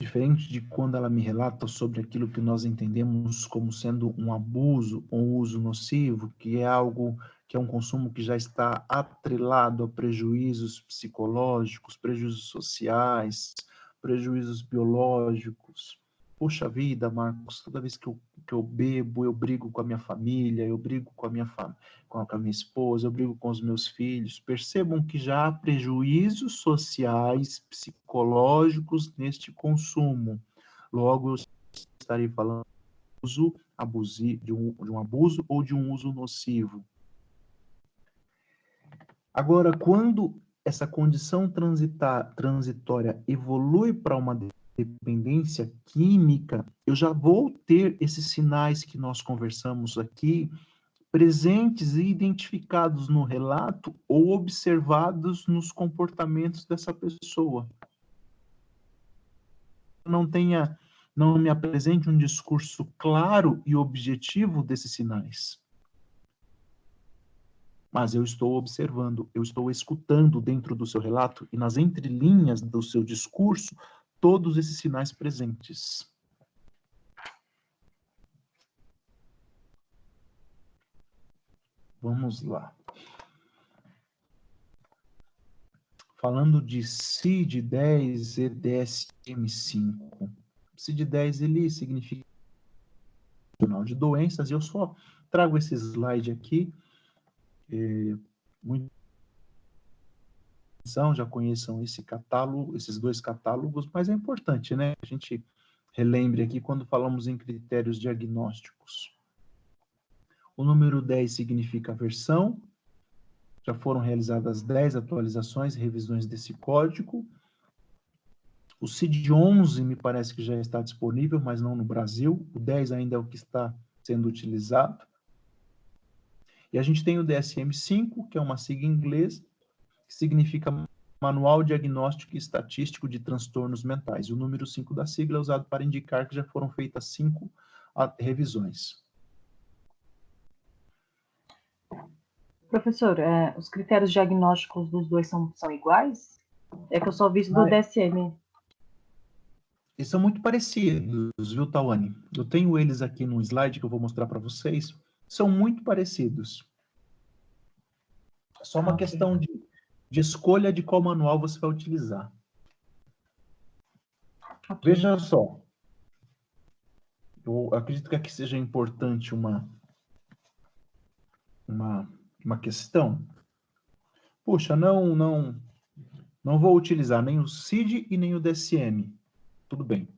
Speaker 1: Diferente de quando ela me relata sobre aquilo que nós entendemos como sendo um abuso ou um uso nocivo, que é algo que é um consumo que já está atrelado a prejuízos psicológicos, prejuízos sociais, prejuízos biológicos, Poxa vida, Marcos, toda vez que eu, que eu bebo, eu brigo com a minha família, eu brigo com a minha, fam com a minha esposa, eu brigo com os meus filhos. Percebam que já há prejuízos sociais, psicológicos neste consumo. Logo, eu estarei falando de, uso abusivo, de, um, de um abuso ou de um uso nocivo. Agora, quando essa condição transitória evolui para uma dependência química, eu já vou ter esses sinais que nós conversamos aqui presentes e identificados no relato ou observados nos comportamentos dessa pessoa. Não tenha, não me apresente um discurso claro e objetivo desses sinais. Mas eu estou observando, eu estou escutando dentro do seu relato e nas entrelinhas do seu discurso todos esses sinais presentes. Vamos lá. Falando de CID-10 e DSM-5. CID-10 ele significa de doenças, e eu só trago esse slide aqui, é, muito já conheçam esse catálogo, esses dois catálogos, mas é importante, né? A gente relembre aqui quando falamos em critérios diagnósticos. O número 10 significa versão. Já foram realizadas 10 atualizações e revisões desse código. O CID-11 me parece que já está disponível, mas não no Brasil. O 10 ainda é o que está sendo utilizado. E a gente tem o DSM-5, que é uma sigla em inglês, que significa Manual Diagnóstico e Estatístico de Transtornos Mentais. O número 5 da sigla é usado para indicar que já foram feitas cinco revisões.
Speaker 3: Professor, é, os critérios diagnósticos dos dois são, são iguais? É que eu só vi isso do DSM.
Speaker 1: Eles são muito parecidos, viu, Tawane? Eu tenho eles aqui no slide que eu vou mostrar para vocês. São muito parecidos. É só uma okay. questão de de escolha de qual manual você vai utilizar. Okay. Veja só. Eu acredito que aqui seja importante uma, uma, uma questão. Puxa, não, não, não vou utilizar nem o CID e nem o DSM. Tudo bem.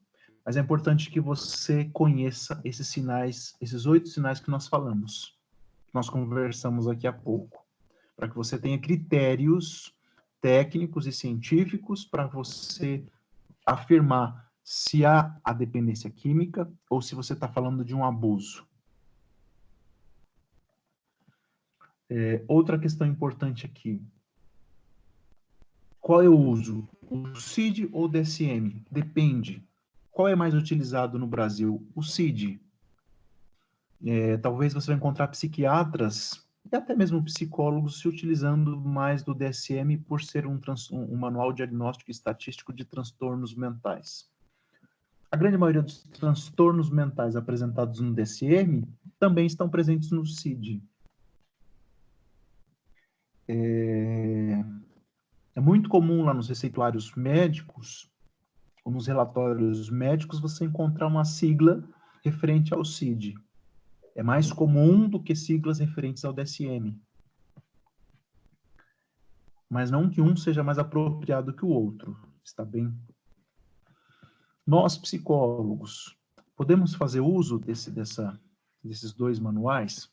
Speaker 1: Mas é importante que você conheça esses sinais, esses oito sinais que nós falamos, que nós conversamos aqui há pouco para que você tenha critérios técnicos e científicos para você afirmar se há a dependência química ou se você está falando de um abuso. É, outra questão importante aqui. Qual é o uso? O CID ou DSM? Depende. Qual é mais utilizado no Brasil? O CID. É, talvez você vai encontrar psiquiatras e até mesmo psicólogos se utilizando mais do DSM por ser um, um manual diagnóstico e estatístico de transtornos mentais. A grande maioria dos transtornos mentais apresentados no DSM também estão presentes no CID. É, é muito comum lá nos receituários médicos, ou nos relatórios médicos, você encontrar uma sigla referente ao CID é mais comum do que siglas referentes ao DSM. Mas não que um seja mais apropriado que o outro, está bem? Nós, psicólogos, podemos fazer uso desse, dessa, desses dois manuais?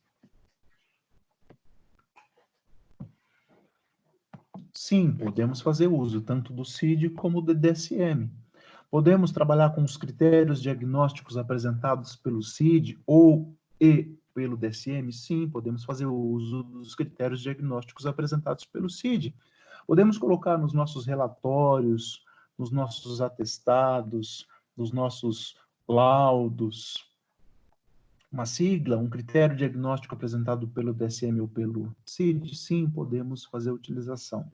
Speaker 1: Sim, podemos fazer uso tanto do CID como do DSM. Podemos trabalhar com os critérios diagnósticos apresentados pelo CID ou e pelo DSM? Sim, podemos fazer uso dos critérios diagnósticos apresentados pelo CID. Podemos colocar nos nossos relatórios, nos nossos atestados, nos nossos laudos, uma sigla, um critério diagnóstico apresentado pelo DSM ou pelo CID, sim, podemos fazer utilização.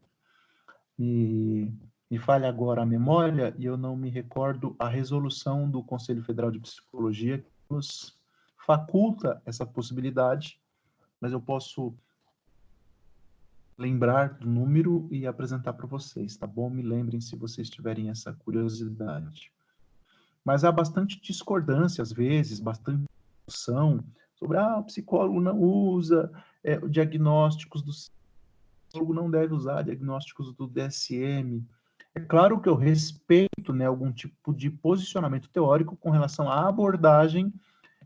Speaker 1: Me, me falha agora a memória e eu não me recordo a resolução do Conselho Federal de Psicologia que nos faculta essa possibilidade, mas eu posso lembrar do número e apresentar para vocês, tá bom? Me lembrem se vocês tiverem essa curiosidade. Mas há bastante discordância, às vezes, bastante discussão sobre, ah, o psicólogo não usa é, diagnósticos do psicólogo não deve usar diagnósticos do DSM. É claro que eu respeito né, algum tipo de posicionamento teórico com relação à abordagem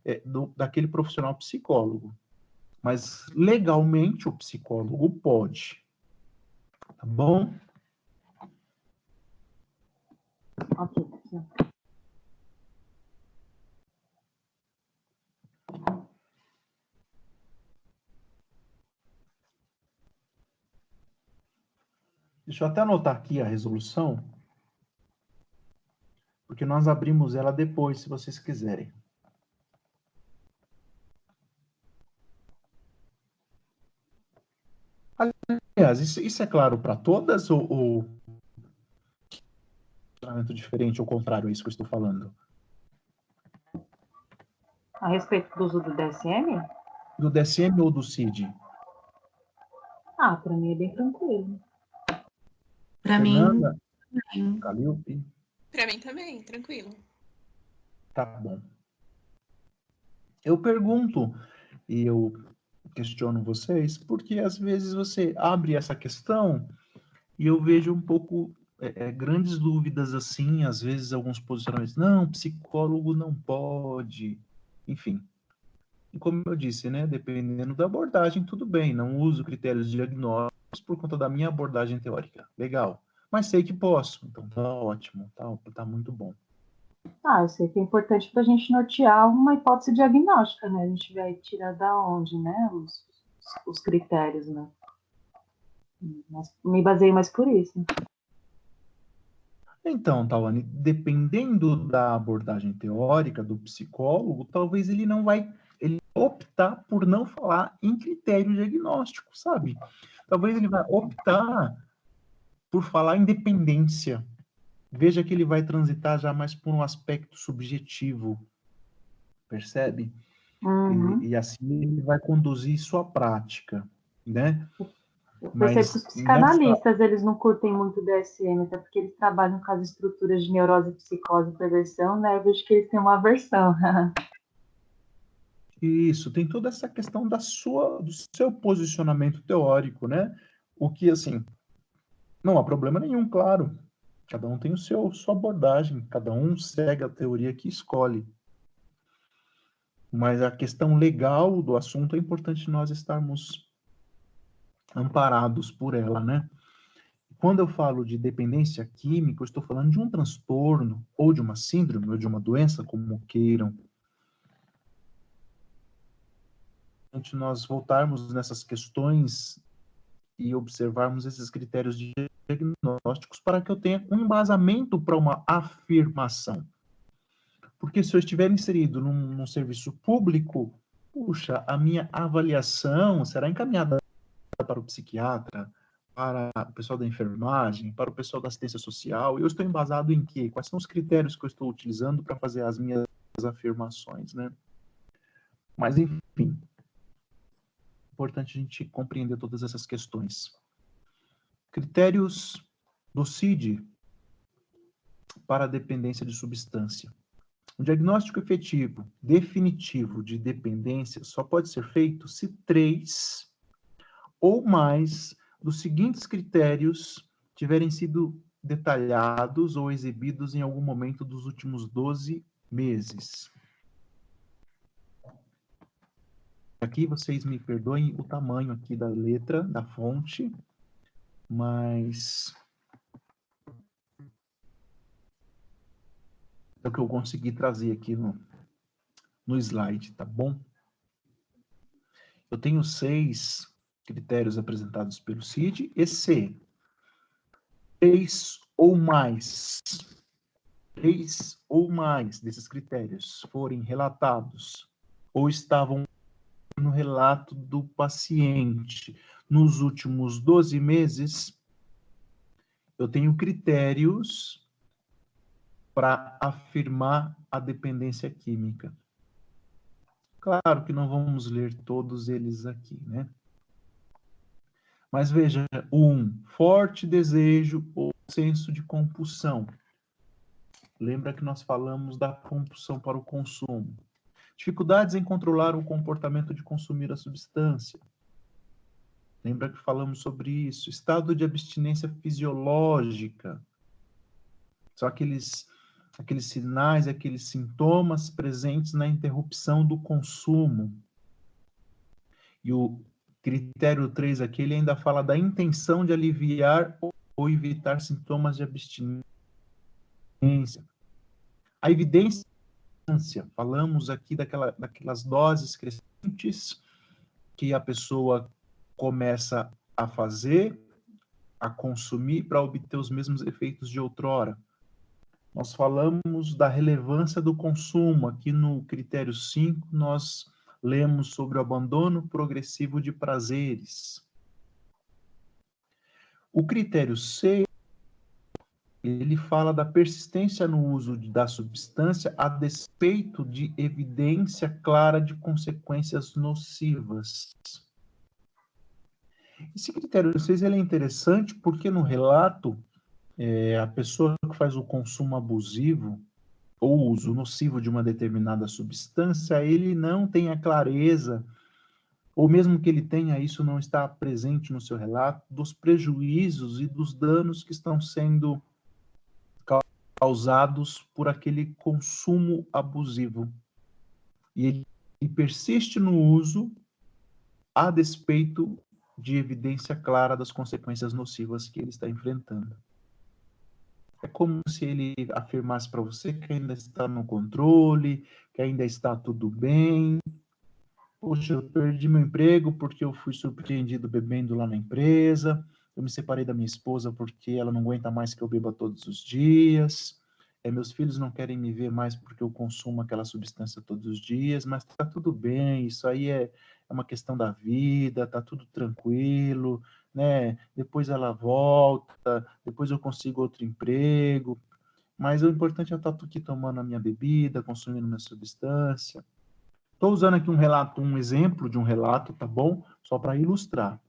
Speaker 1: é, do, daquele profissional psicólogo. Mas legalmente o psicólogo pode. Tá bom? Ok. Deixa eu até anotar aqui a resolução, porque nós abrimos ela depois, se vocês quiserem. Aliás, isso, isso é claro para todas ou, ou diferente ou contrário a isso que eu estou falando?
Speaker 3: A respeito do uso do DSM?
Speaker 1: Do DSM ou do CID?
Speaker 3: Ah, para mim é bem tranquilo.
Speaker 4: Para mim.
Speaker 2: Para mim também, tranquilo.
Speaker 1: Tá bom. Eu pergunto e eu questiono vocês, porque às vezes você abre essa questão e eu vejo um pouco é, é, grandes dúvidas assim, às vezes alguns posicionamentos, não, psicólogo não pode, enfim. E como eu disse, né, dependendo da abordagem, tudo bem, não uso critérios diagnósticos por conta da minha abordagem teórica. Legal. Mas sei que posso, então tá ótimo, tá, tá muito bom.
Speaker 3: Ah, eu sei que é importante para a gente nortear uma hipótese diagnóstica, né? A gente vai tirar da onde, né? Os, os critérios, né? Mas me baseio mais por isso.
Speaker 1: Então, Tawane, dependendo da abordagem teórica do psicólogo, talvez ele não vai ele optar por não falar em critério diagnóstico, sabe? Talvez ele vai optar por falar em dependência. Veja que ele vai transitar já mais por um aspecto subjetivo, percebe? Uhum. E, e, assim ele vai conduzir sua prática, né?
Speaker 3: Eu percebo que os psicanalistas, nessa... eles não curtem muito DSM, até porque eles trabalham com as estruturas de neurose, psicose e perversão, né? Eu vejo que eles têm uma aversão. *laughs*
Speaker 1: Isso, tem toda essa questão da sua, do seu posicionamento teórico, né? O que, assim, não há problema nenhum, claro. Cada um tem o seu sua abordagem, cada um segue a teoria que escolhe. Mas a questão legal do assunto é importante nós estarmos amparados por ela, né? Quando eu falo de dependência química, eu estou falando de um transtorno, ou de uma síndrome, ou de uma doença, como queiram. Nós voltarmos nessas questões e observarmos esses critérios diagnósticos para que eu tenha um embasamento para uma afirmação. Porque se eu estiver inserido num, num serviço público, puxa, a minha avaliação será encaminhada para o psiquiatra, para o pessoal da enfermagem, para o pessoal da assistência social. Eu estou embasado em quê? Quais são os critérios que eu estou utilizando para fazer as minhas afirmações, né? Mas, enfim, importante a gente compreender todas essas questões. Critérios do CID para a dependência de substância. O diagnóstico efetivo definitivo de dependência só pode ser feito se três ou mais dos seguintes critérios tiverem sido detalhados ou exibidos em algum momento dos últimos 12 meses. Aqui vocês me perdoem o tamanho aqui da letra, da fonte, mas é o que eu consegui trazer aqui no, no slide, tá bom? Eu tenho seis critérios apresentados pelo CID, e se três ou mais, três ou mais desses critérios forem relatados ou estavam no relato do paciente nos últimos 12 meses, eu tenho critérios para afirmar a dependência química. Claro que não vamos ler todos eles aqui, né? Mas veja, um forte desejo ou senso de compulsão. Lembra que nós falamos da compulsão para o consumo. Dificuldades em controlar o comportamento de consumir a substância. Lembra que falamos sobre isso? Estado de abstinência fisiológica. São aqueles, aqueles sinais, aqueles sintomas presentes na interrupção do consumo. E o critério 3 aqui, ele ainda fala da intenção de aliviar ou evitar sintomas de abstinência. A evidência, falamos aqui daquela, daquelas doses crescentes que a pessoa começa a fazer, a consumir para obter os mesmos efeitos de outrora. Nós falamos da relevância do consumo. Aqui no critério 5, nós lemos sobre o abandono progressivo de prazeres. O critério 6, ele fala da persistência no uso da substância a despeito de evidência clara de consequências nocivas. Esse critério 6 ele é interessante porque no relato, é, a pessoa que faz o consumo abusivo ou uso nocivo de uma determinada substância, ele não tem a clareza, ou mesmo que ele tenha, isso não está presente no seu relato, dos prejuízos e dos danos que estão sendo causados por aquele consumo abusivo. E ele persiste no uso a despeito de evidência clara das consequências nocivas que ele está enfrentando. É como se ele afirmasse para você que ainda está no controle, que ainda está tudo bem. Poxa, eu perdi meu emprego porque eu fui surpreendido bebendo lá na empresa. Eu me separei da minha esposa porque ela não aguenta mais que eu beba todos os dias. É, meus filhos não querem me ver mais porque eu consumo aquela substância todos os dias, mas está tudo bem, isso aí é, é uma questão da vida, tá tudo tranquilo, né? Depois ela volta, depois eu consigo outro emprego. Mas o importante é eu estar tá aqui tomando a minha bebida, consumindo minha substância. Estou usando aqui um relato, um exemplo de um relato, tá bom? Só para ilustrar.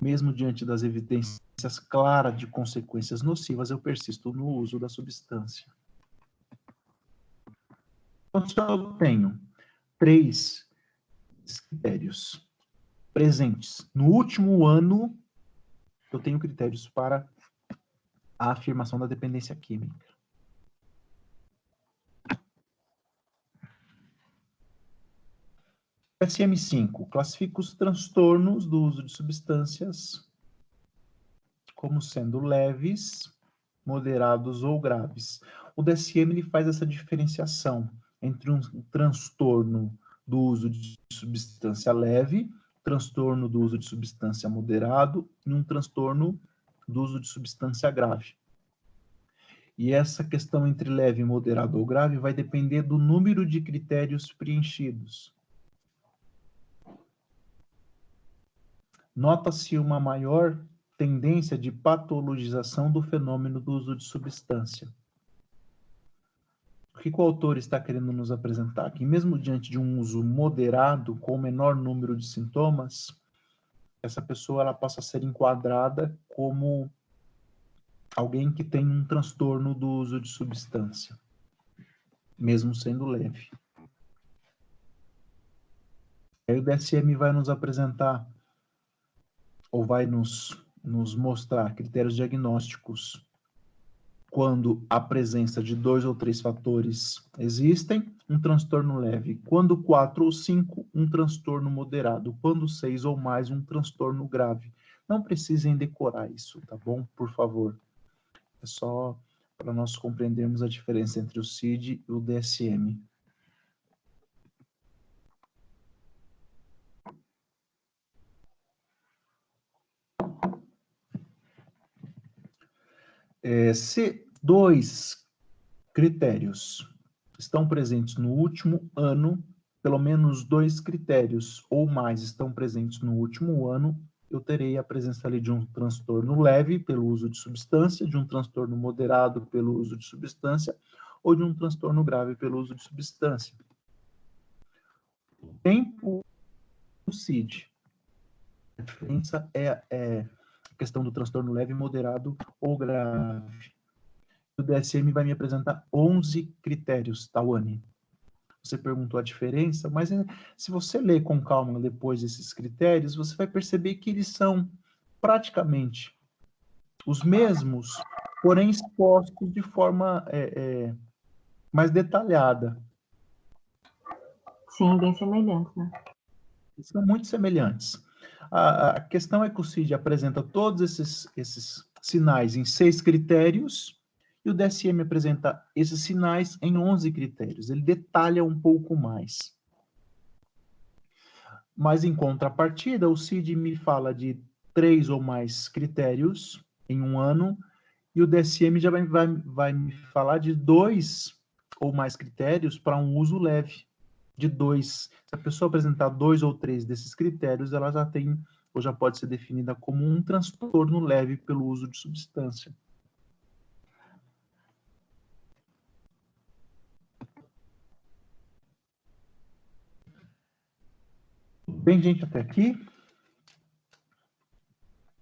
Speaker 1: Mesmo diante das evidências claras de consequências nocivas, eu persisto no uso da substância. Então, se eu tenho três critérios presentes. No último ano, eu tenho critérios para a afirmação da dependência química. SM5 classifica os transtornos do uso de substâncias como sendo leves, moderados ou graves. O DSM ele faz essa diferenciação entre um transtorno do uso de substância leve, transtorno do uso de substância moderado e um transtorno do uso de substância grave. E essa questão entre leve, moderado ou grave vai depender do número de critérios preenchidos. Nota-se uma maior tendência de patologização do fenômeno do uso de substância. O que o autor está querendo nos apresentar? Que mesmo diante de um uso moderado, com o menor número de sintomas, essa pessoa ela possa ser enquadrada como alguém que tem um transtorno do uso de substância, mesmo sendo leve. Aí o DSM vai nos apresentar, ou vai nos, nos mostrar critérios diagnósticos quando a presença de dois ou três fatores existem, um transtorno leve. Quando quatro ou cinco, um transtorno moderado. Quando seis ou mais, um transtorno grave. Não precisem decorar isso, tá bom? Por favor. É só para nós compreendermos a diferença entre o CID e o DSM. É, se dois critérios estão presentes no último ano, pelo menos dois critérios ou mais estão presentes no último ano, eu terei a presença ali de um transtorno leve pelo uso de substância, de um transtorno moderado pelo uso de substância ou de um transtorno grave pelo uso de substância. O tempo do CID. A diferença é, é questão do transtorno leve, moderado ou grave. O DSM vai me apresentar 11 critérios, Tawane. Você perguntou a diferença, mas é, se você ler com calma depois esses critérios, você vai perceber que eles são praticamente os mesmos, porém expostos de forma é, é, mais detalhada.
Speaker 3: Sim, bem semelhantes, né?
Speaker 1: São muito semelhantes. A, questão é que o CID apresenta todos esses, esses sinais em seis critérios, e o DSM apresenta esses sinais em 11 critérios. Ele detalha um pouco mais. Mas, em contrapartida, o CID me fala de três ou mais critérios em um ano, e o DSM já vai, vai, vai me falar de dois ou mais critérios para um uso leve. De dois. Se a pessoa apresentar dois ou três desses critérios, ela já tem, ou já pode ser definida como um transtorno leve pelo uso de substância. Bem, gente, até aqui?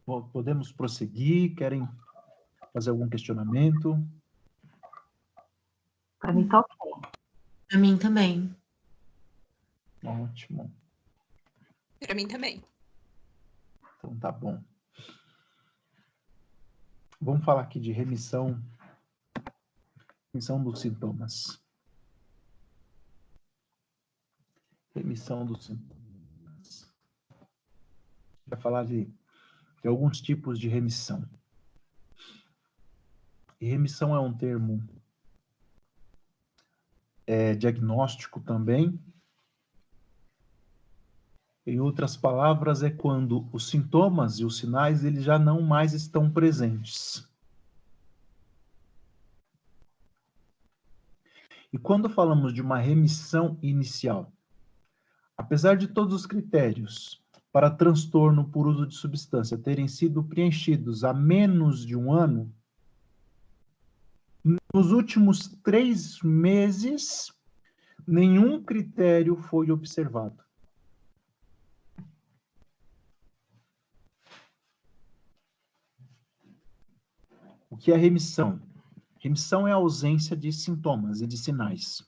Speaker 1: Podemos prosseguir? Querem fazer algum questionamento?
Speaker 3: Para mim tá ok.
Speaker 4: Para mim também.
Speaker 1: Ótimo.
Speaker 2: Para mim também.
Speaker 1: Então tá bom. Vamos falar aqui de remissão, remissão dos sintomas. Remissão dos sintomas vai falar de, de alguns tipos de remissão. E remissão é um termo é, diagnóstico também. Em outras palavras, é quando os sintomas e os sinais eles já não mais estão presentes. E quando falamos de uma remissão inicial, apesar de todos os critérios para transtorno por uso de substância terem sido preenchidos há menos de um ano, nos últimos três meses, nenhum critério foi observado. O que é remissão? Remissão é a ausência de sintomas e de sinais.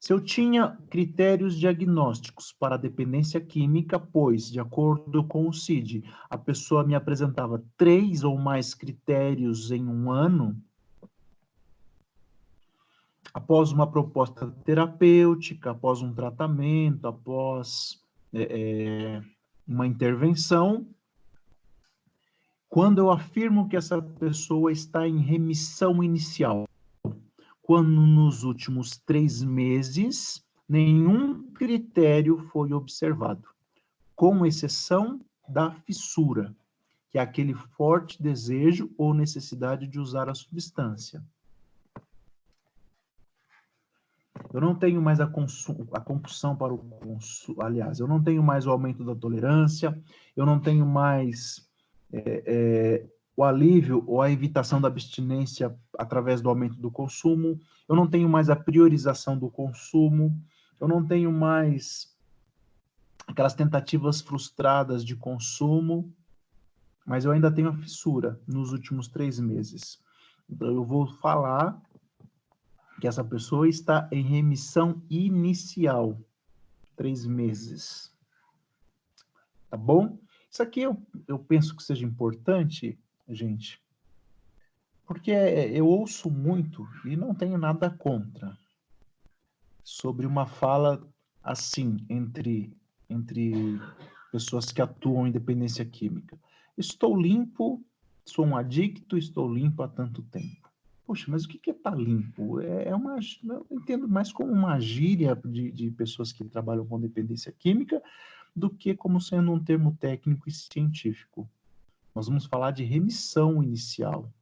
Speaker 1: Se eu tinha critérios diagnósticos para dependência química, pois, de acordo com o CID, a pessoa me apresentava três ou mais critérios em um ano, após uma proposta terapêutica, após um tratamento, após é, é uma intervenção, quando eu afirmo que essa pessoa está em remissão inicial, quando nos últimos três meses nenhum critério foi observado, com exceção da fissura, que é aquele forte desejo ou necessidade de usar a substância. Eu não tenho mais a, a compulsão para o consumo, aliás, eu não tenho mais o aumento da tolerância, eu não tenho mais é, é, o alívio ou a evitação da abstinência através do aumento do consumo, eu não tenho mais a priorização do consumo, eu não tenho mais aquelas tentativas frustradas de consumo, mas eu ainda tenho a fissura nos últimos três meses. Então, eu vou falar que essa pessoa está em remissão inicial, três meses. Tá bom? Isso aqui eu, eu penso que seja importante gente. Porque eu ouço muito e não tenho nada contra sobre uma fala assim entre entre pessoas que atuam em dependência química. Estou limpo, sou um adicto, estou limpo há tanto tempo. Poxa, mas o que é estar tá limpo? É, é uma, eu entendo mais como uma gíria de, de pessoas que trabalham com dependência química do que como sendo um termo técnico e científico. Nós vamos falar de remissão inicial.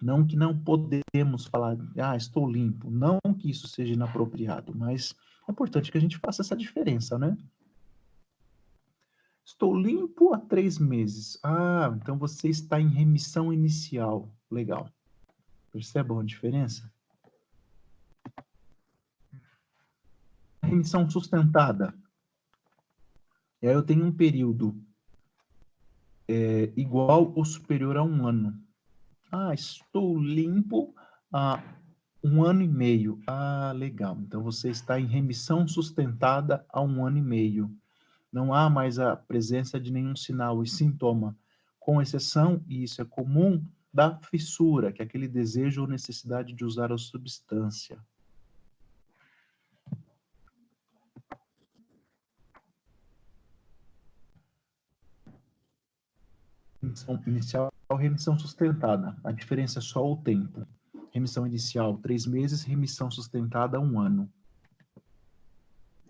Speaker 1: Não que não podemos falar, ah, estou limpo. Não que isso seja inapropriado, mas é importante que a gente faça essa diferença, né? Estou limpo há três meses. Ah, então você está em remissão inicial. Legal. Percebam a diferença? Remissão sustentada. E aí eu tenho um período é, igual ou superior a um ano. Ah, estou limpo há um ano e meio. Ah, legal. Então você está em remissão sustentada há um ano e meio não há mais a presença de nenhum sinal e sintoma, com exceção, e isso é comum, da fissura, que é aquele desejo ou necessidade de usar a substância. Remissão inicial, remissão sustentada. A diferença é só o tempo. Remissão inicial, três meses, remissão sustentada, um ano.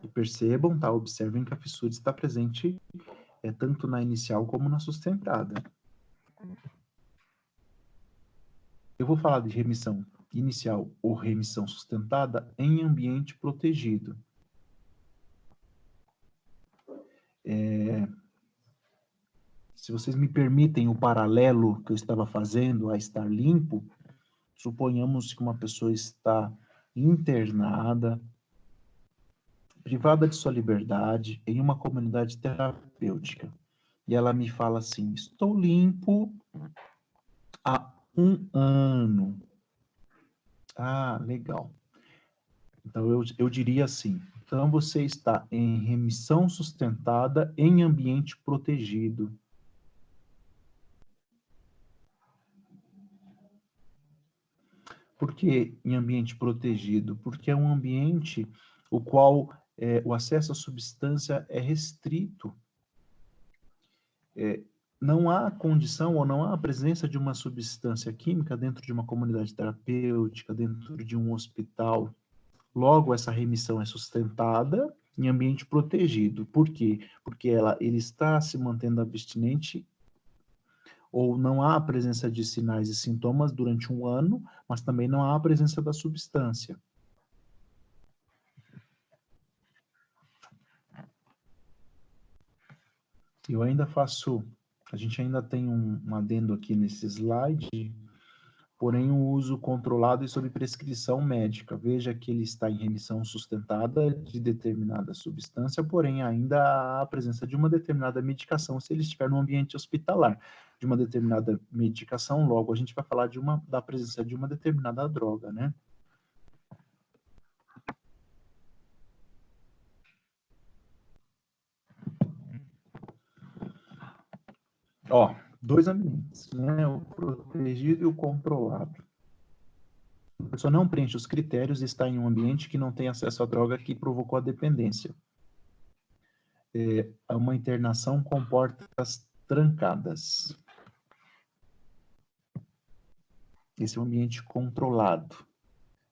Speaker 1: E percebam, tá? Observem que a fissura está presente é, tanto na inicial como na sustentada. Eu vou falar de remissão inicial ou remissão sustentada em ambiente protegido. É, se vocês me permitem o paralelo que eu estava fazendo a estar limpo, suponhamos que uma pessoa está internada, privada de sua liberdade em uma comunidade terapêutica. E ela me fala assim: estou limpo há um ano. Ah, legal. Então eu, eu diria assim: então você está em remissão sustentada em ambiente protegido. Por que em ambiente protegido? Porque é um ambiente o qual é, o acesso à substância é restrito. É, não há condição ou não há a presença de uma substância química dentro de uma comunidade terapêutica, dentro de um hospital. Logo, essa remissão é sustentada em ambiente protegido. Por quê? Porque ela, ele está se mantendo abstinente ou não há a presença de sinais e sintomas durante um ano, mas também não há a presença da substância. Eu ainda faço, a gente ainda tem um, um adendo aqui nesse slide, porém o uso controlado e sob prescrição médica. Veja que ele está em remissão sustentada de determinada substância, porém ainda há a presença de uma determinada medicação se ele estiver no ambiente hospitalar. De uma determinada medicação, logo a gente vai falar de uma, da presença de uma determinada droga, né? Ó, dois ambientes, né? O protegido e o controlado. A pessoa não preenche os critérios e está em um ambiente que não tem acesso à droga que provocou a dependência. É, uma internação com portas trancadas. Esse é um ambiente controlado.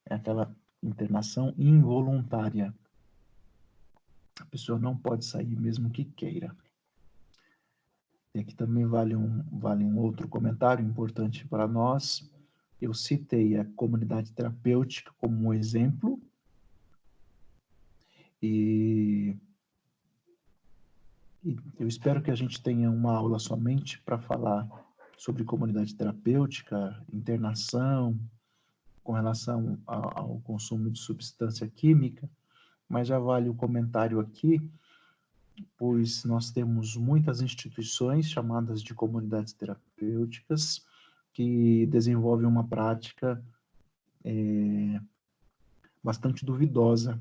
Speaker 1: É aquela internação involuntária. A pessoa não pode sair mesmo que queira. E aqui também vale um, vale um outro comentário importante para nós. Eu citei a comunidade terapêutica como um exemplo. E, e eu espero que a gente tenha uma aula somente para falar sobre comunidade terapêutica, internação, com relação ao, ao consumo de substância química, mas já vale o comentário aqui pois nós temos muitas instituições chamadas de comunidades terapêuticas que desenvolvem uma prática é, bastante duvidosa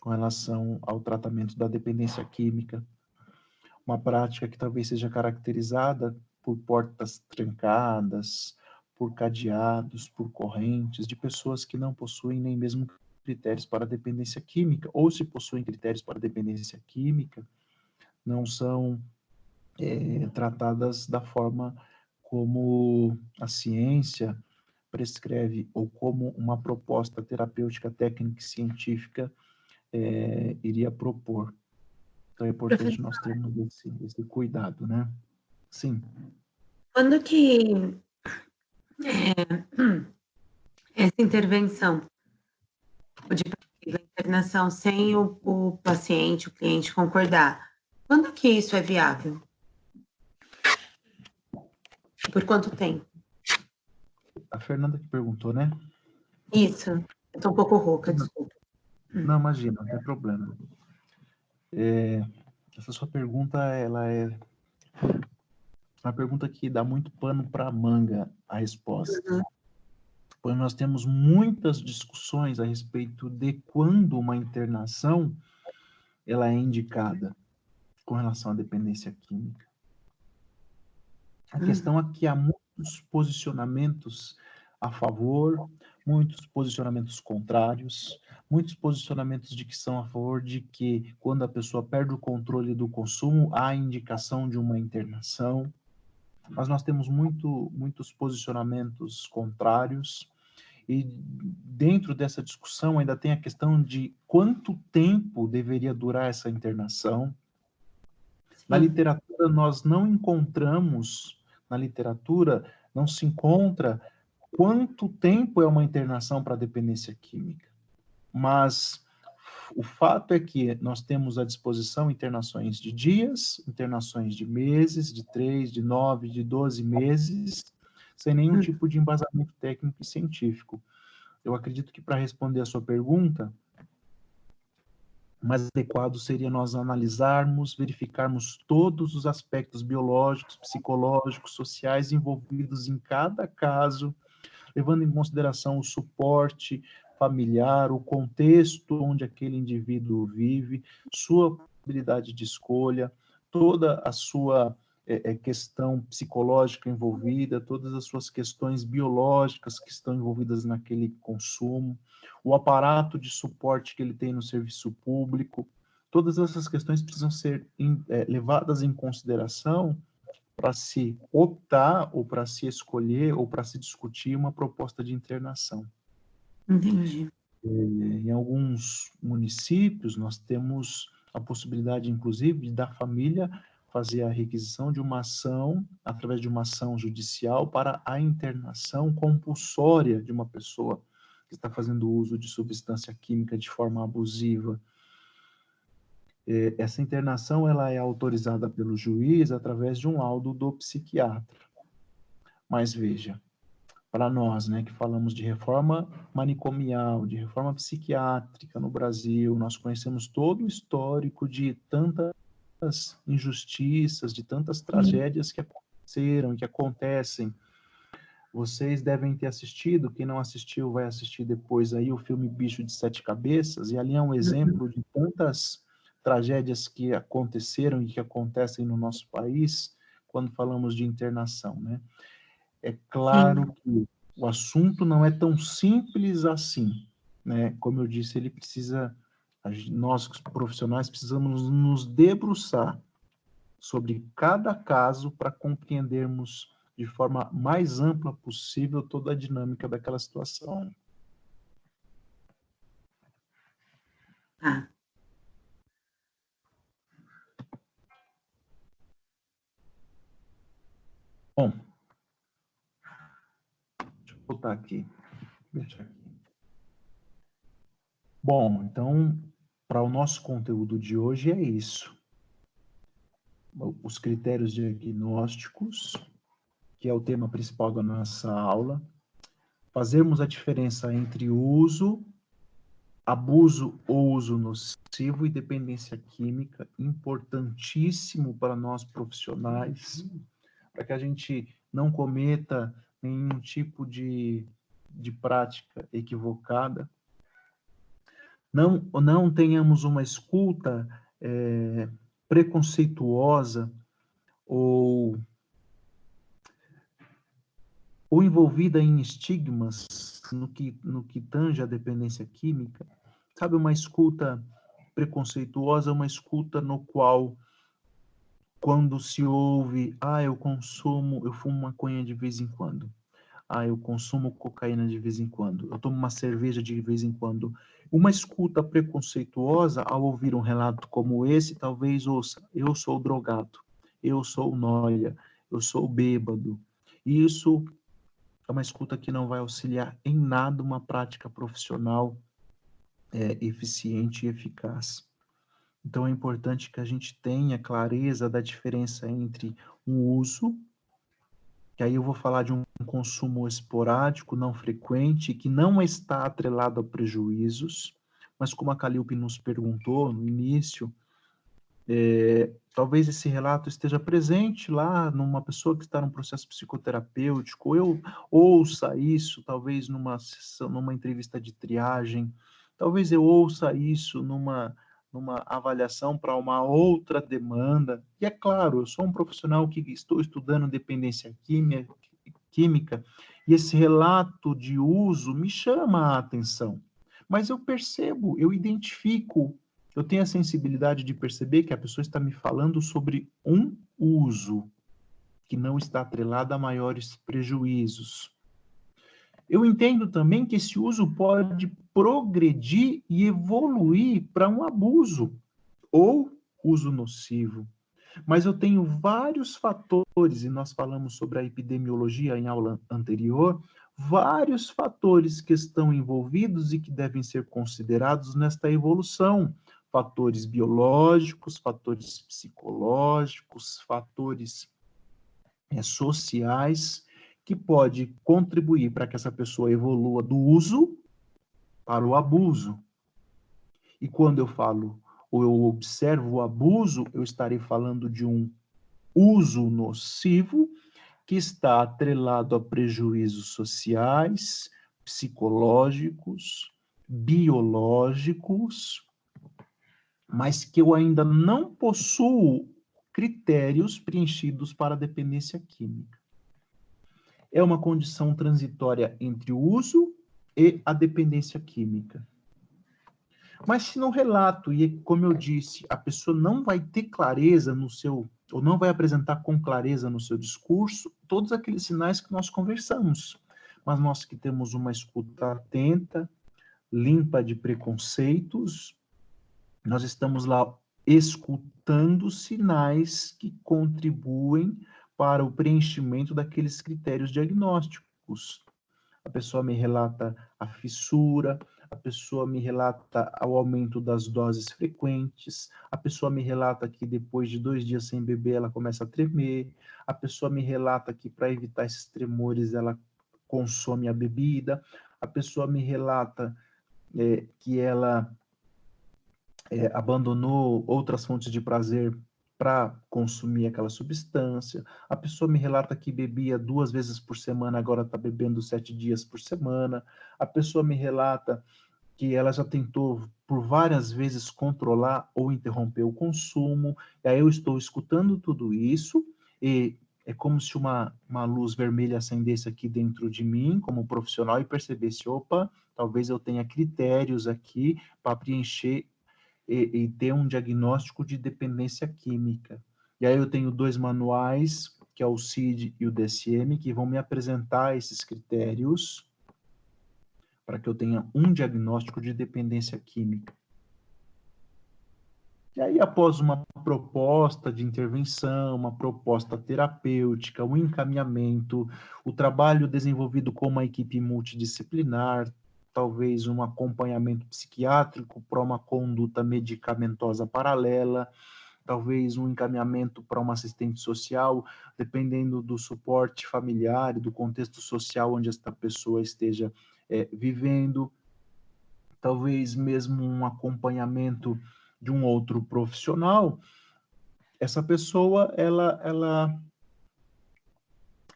Speaker 1: com relação ao tratamento da dependência química, uma prática que talvez seja caracterizada por portas trancadas, por cadeados, por correntes, de pessoas que não possuem nem mesmo critérios para dependência química, ou se possuem critérios para dependência química, não são é, tratadas da forma como a ciência prescreve ou como uma proposta terapêutica técnica e científica é, iria propor. Então é importante nós termos esse, esse cuidado, né? Sim.
Speaker 4: Quando que é, *clears throat* essa intervenção de internação sem o, o paciente, o cliente concordar, quando que isso é viável? Por quanto tempo?
Speaker 1: A Fernanda que perguntou, né?
Speaker 4: Isso. Eu tô um pouco rouca, desculpa.
Speaker 1: Não, imagina, não tem problema. É, essa sua pergunta, ela é uma pergunta que dá muito pano para manga a resposta. Uhum. Pois nós temos muitas discussões a respeito de quando uma internação ela é indicada com relação à dependência química. A uhum. questão é que há muitos posicionamentos a favor, muitos posicionamentos contrários, muitos posicionamentos de que são a favor de que quando a pessoa perde o controle do consumo, há indicação de uma internação. Mas nós temos muito, muitos posicionamentos contrários. E dentro dessa discussão ainda tem a questão de quanto tempo deveria durar essa internação. Na literatura, nós não encontramos, na literatura, não se encontra quanto tempo é uma internação para dependência química. Mas o fato é que nós temos à disposição internações de dias, internações de meses, de três, de nove, de doze meses, sem nenhum hum. tipo de embasamento técnico e científico. Eu acredito que para responder a sua pergunta, mais adequado seria nós analisarmos, verificarmos todos os aspectos biológicos, psicológicos, sociais envolvidos em cada caso levando em consideração o suporte familiar, o contexto onde aquele indivíduo vive, sua habilidade de escolha, toda a sua é, é, questão psicológica envolvida, todas as suas questões biológicas que estão envolvidas naquele consumo, o aparato de suporte que ele tem no serviço público, todas essas questões precisam ser é, levadas em consideração para se optar ou para se escolher ou para se discutir uma proposta de internação.
Speaker 4: Entendi.
Speaker 1: É, em alguns municípios, nós temos a possibilidade, inclusive, da família fazer a requisição de uma ação, através de uma ação judicial, para a internação compulsória de uma pessoa que está fazendo uso de substância química de forma abusiva. É, essa internação ela é autorizada pelo juiz através de um laudo do psiquiatra. Mas veja, para nós, né, que falamos de reforma manicomial, de reforma psiquiátrica no Brasil, nós conhecemos todo o histórico de tantas injustiças, de tantas tragédias que aconteceram, que acontecem. Vocês devem ter assistido, quem não assistiu vai assistir depois aí o filme Bicho de Sete Cabeças, e ali é um exemplo de tantas tragédias que aconteceram e que acontecem no nosso país quando falamos de internação, né? É claro Sim. que o assunto não é tão simples assim, né? Como eu disse, ele precisa, nós profissionais precisamos nos debruçar sobre cada caso para compreendermos de forma mais ampla possível toda a dinâmica daquela situação.
Speaker 4: Ah,
Speaker 1: Bom, botar aqui. Deixa aqui. Bom, então, para o nosso conteúdo de hoje é isso. Os critérios diagnósticos, que é o tema principal da nossa aula. Fazermos a diferença entre uso, abuso ou uso nocivo e dependência química, importantíssimo para nós profissionais para que a gente não cometa nenhum tipo de, de prática equivocada. Não, não tenhamos uma escuta é, preconceituosa ou, ou envolvida em estigmas no que, no que tange a dependência química. Sabe, uma escuta preconceituosa, uma escuta no qual quando se ouve, ah, eu consumo, eu fumo maconha de vez em quando. Ah, eu consumo cocaína de vez em quando. Eu tomo uma cerveja de vez em quando. Uma escuta preconceituosa ao ouvir um relato como esse, talvez ouça: eu sou drogado, eu sou noia, eu sou bêbado. Isso é uma escuta que não vai auxiliar em nada uma prática profissional é, eficiente e eficaz. Então é importante que a gente tenha clareza da diferença entre um uso, que aí eu vou falar de um consumo esporádico, não frequente, que não está atrelado a prejuízos, mas como a Calilpe nos perguntou no início, é, talvez esse relato esteja presente lá numa pessoa que está num processo psicoterapêutico, eu ouça isso, talvez numa sessão, numa entrevista de triagem, talvez eu ouça isso numa numa avaliação para uma outra demanda. E é claro, eu sou um profissional que estou estudando dependência química, e esse relato de uso me chama a atenção. Mas eu percebo, eu identifico, eu tenho a sensibilidade de perceber que a pessoa está me falando sobre um uso que não está atrelado a maiores prejuízos. Eu entendo também que esse uso pode progredir e evoluir para um abuso ou uso nocivo. Mas eu tenho vários fatores, e nós falamos sobre a epidemiologia em aula anterior, vários fatores que estão envolvidos e que devem ser considerados nesta evolução. Fatores biológicos, fatores psicológicos, fatores é, sociais que pode contribuir para que essa pessoa evolua do uso para o abuso. E quando eu falo ou eu observo o abuso, eu estarei falando de um uso nocivo que está atrelado a prejuízos sociais, psicológicos, biológicos, mas que eu ainda não possuo critérios preenchidos para dependência química é uma condição transitória entre o uso e a dependência química. Mas se no relato, e como eu disse, a pessoa não vai ter clareza no seu, ou não vai apresentar com clareza no seu discurso, todos aqueles sinais que nós conversamos. Mas nós que temos uma escuta atenta, limpa de preconceitos, nós estamos lá escutando sinais que contribuem para o preenchimento daqueles critérios diagnósticos. A pessoa me relata a fissura, a pessoa me relata o aumento das doses frequentes, a pessoa me relata que depois de dois dias sem beber ela começa a tremer, a pessoa me relata que para evitar esses tremores ela consome a bebida, a pessoa me relata é, que ela é, abandonou outras fontes de prazer para consumir aquela substância. A pessoa me relata que bebia duas vezes por semana, agora está bebendo sete dias por semana. A pessoa me relata que ela já tentou por várias vezes controlar ou interromper o consumo. E aí eu estou escutando tudo isso e é como se uma, uma luz vermelha acendesse aqui dentro de mim, como profissional, e percebesse: opa, talvez eu tenha critérios aqui para preencher e, e ter um diagnóstico de dependência química. E aí eu tenho dois manuais, que é o CID e o DSM, que vão me apresentar esses critérios para que eu tenha um diagnóstico de dependência química. E aí, após uma proposta de intervenção, uma proposta terapêutica, o um encaminhamento, o trabalho desenvolvido com uma equipe multidisciplinar, talvez um acompanhamento psiquiátrico para uma conduta medicamentosa paralela, talvez um encaminhamento para uma assistente social, dependendo do suporte familiar e do contexto social onde esta pessoa esteja é, vivendo, talvez mesmo um acompanhamento de um outro profissional. Essa pessoa, ela, ela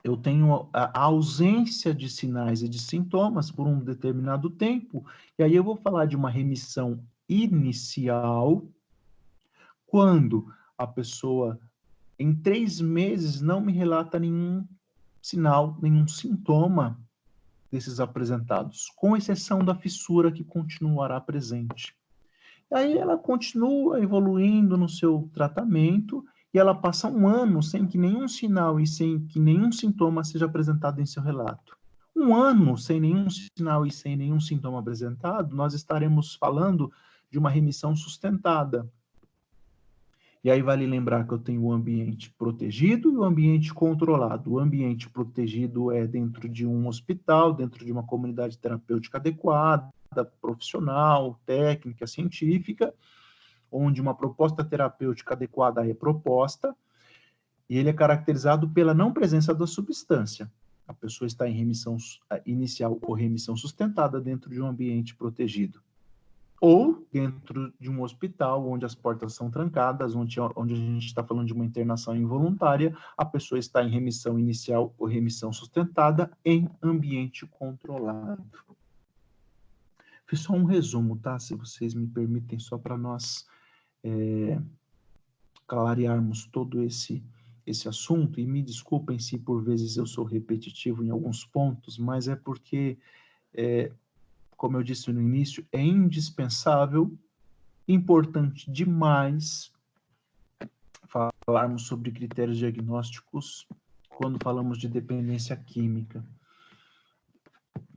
Speaker 1: eu tenho a ausência de sinais e de sintomas por um determinado tempo, e aí eu vou falar de uma remissão inicial, quando a pessoa, em três meses, não me relata nenhum sinal, nenhum sintoma desses apresentados, com exceção da fissura que continuará presente. Aí ela continua evoluindo no seu tratamento, e ela passa um ano sem que nenhum sinal e sem que nenhum sintoma seja apresentado em seu relato. Um ano sem nenhum sinal e sem nenhum sintoma apresentado, nós estaremos falando de uma remissão sustentada. E aí vale lembrar que eu tenho o ambiente protegido e o ambiente controlado. O ambiente protegido é dentro de um hospital, dentro de uma comunidade terapêutica adequada, profissional, técnica, científica, onde uma proposta terapêutica adequada é proposta, e ele é caracterizado pela não presença da substância. A pessoa está em remissão inicial ou remissão sustentada dentro de um ambiente protegido ou dentro de um hospital onde as portas são trancadas, onde, onde a gente está falando de uma internação involuntária, a pessoa está em remissão inicial ou remissão sustentada em ambiente controlado. Fiz só um resumo, tá? Se vocês me permitem, só para nós é, clarearmos todo esse esse assunto, e me desculpem se por vezes eu sou repetitivo em alguns pontos, mas é porque é, como eu disse no início, é indispensável, importante demais falarmos sobre critérios diagnósticos quando falamos de dependência química.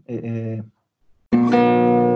Speaker 1: É, é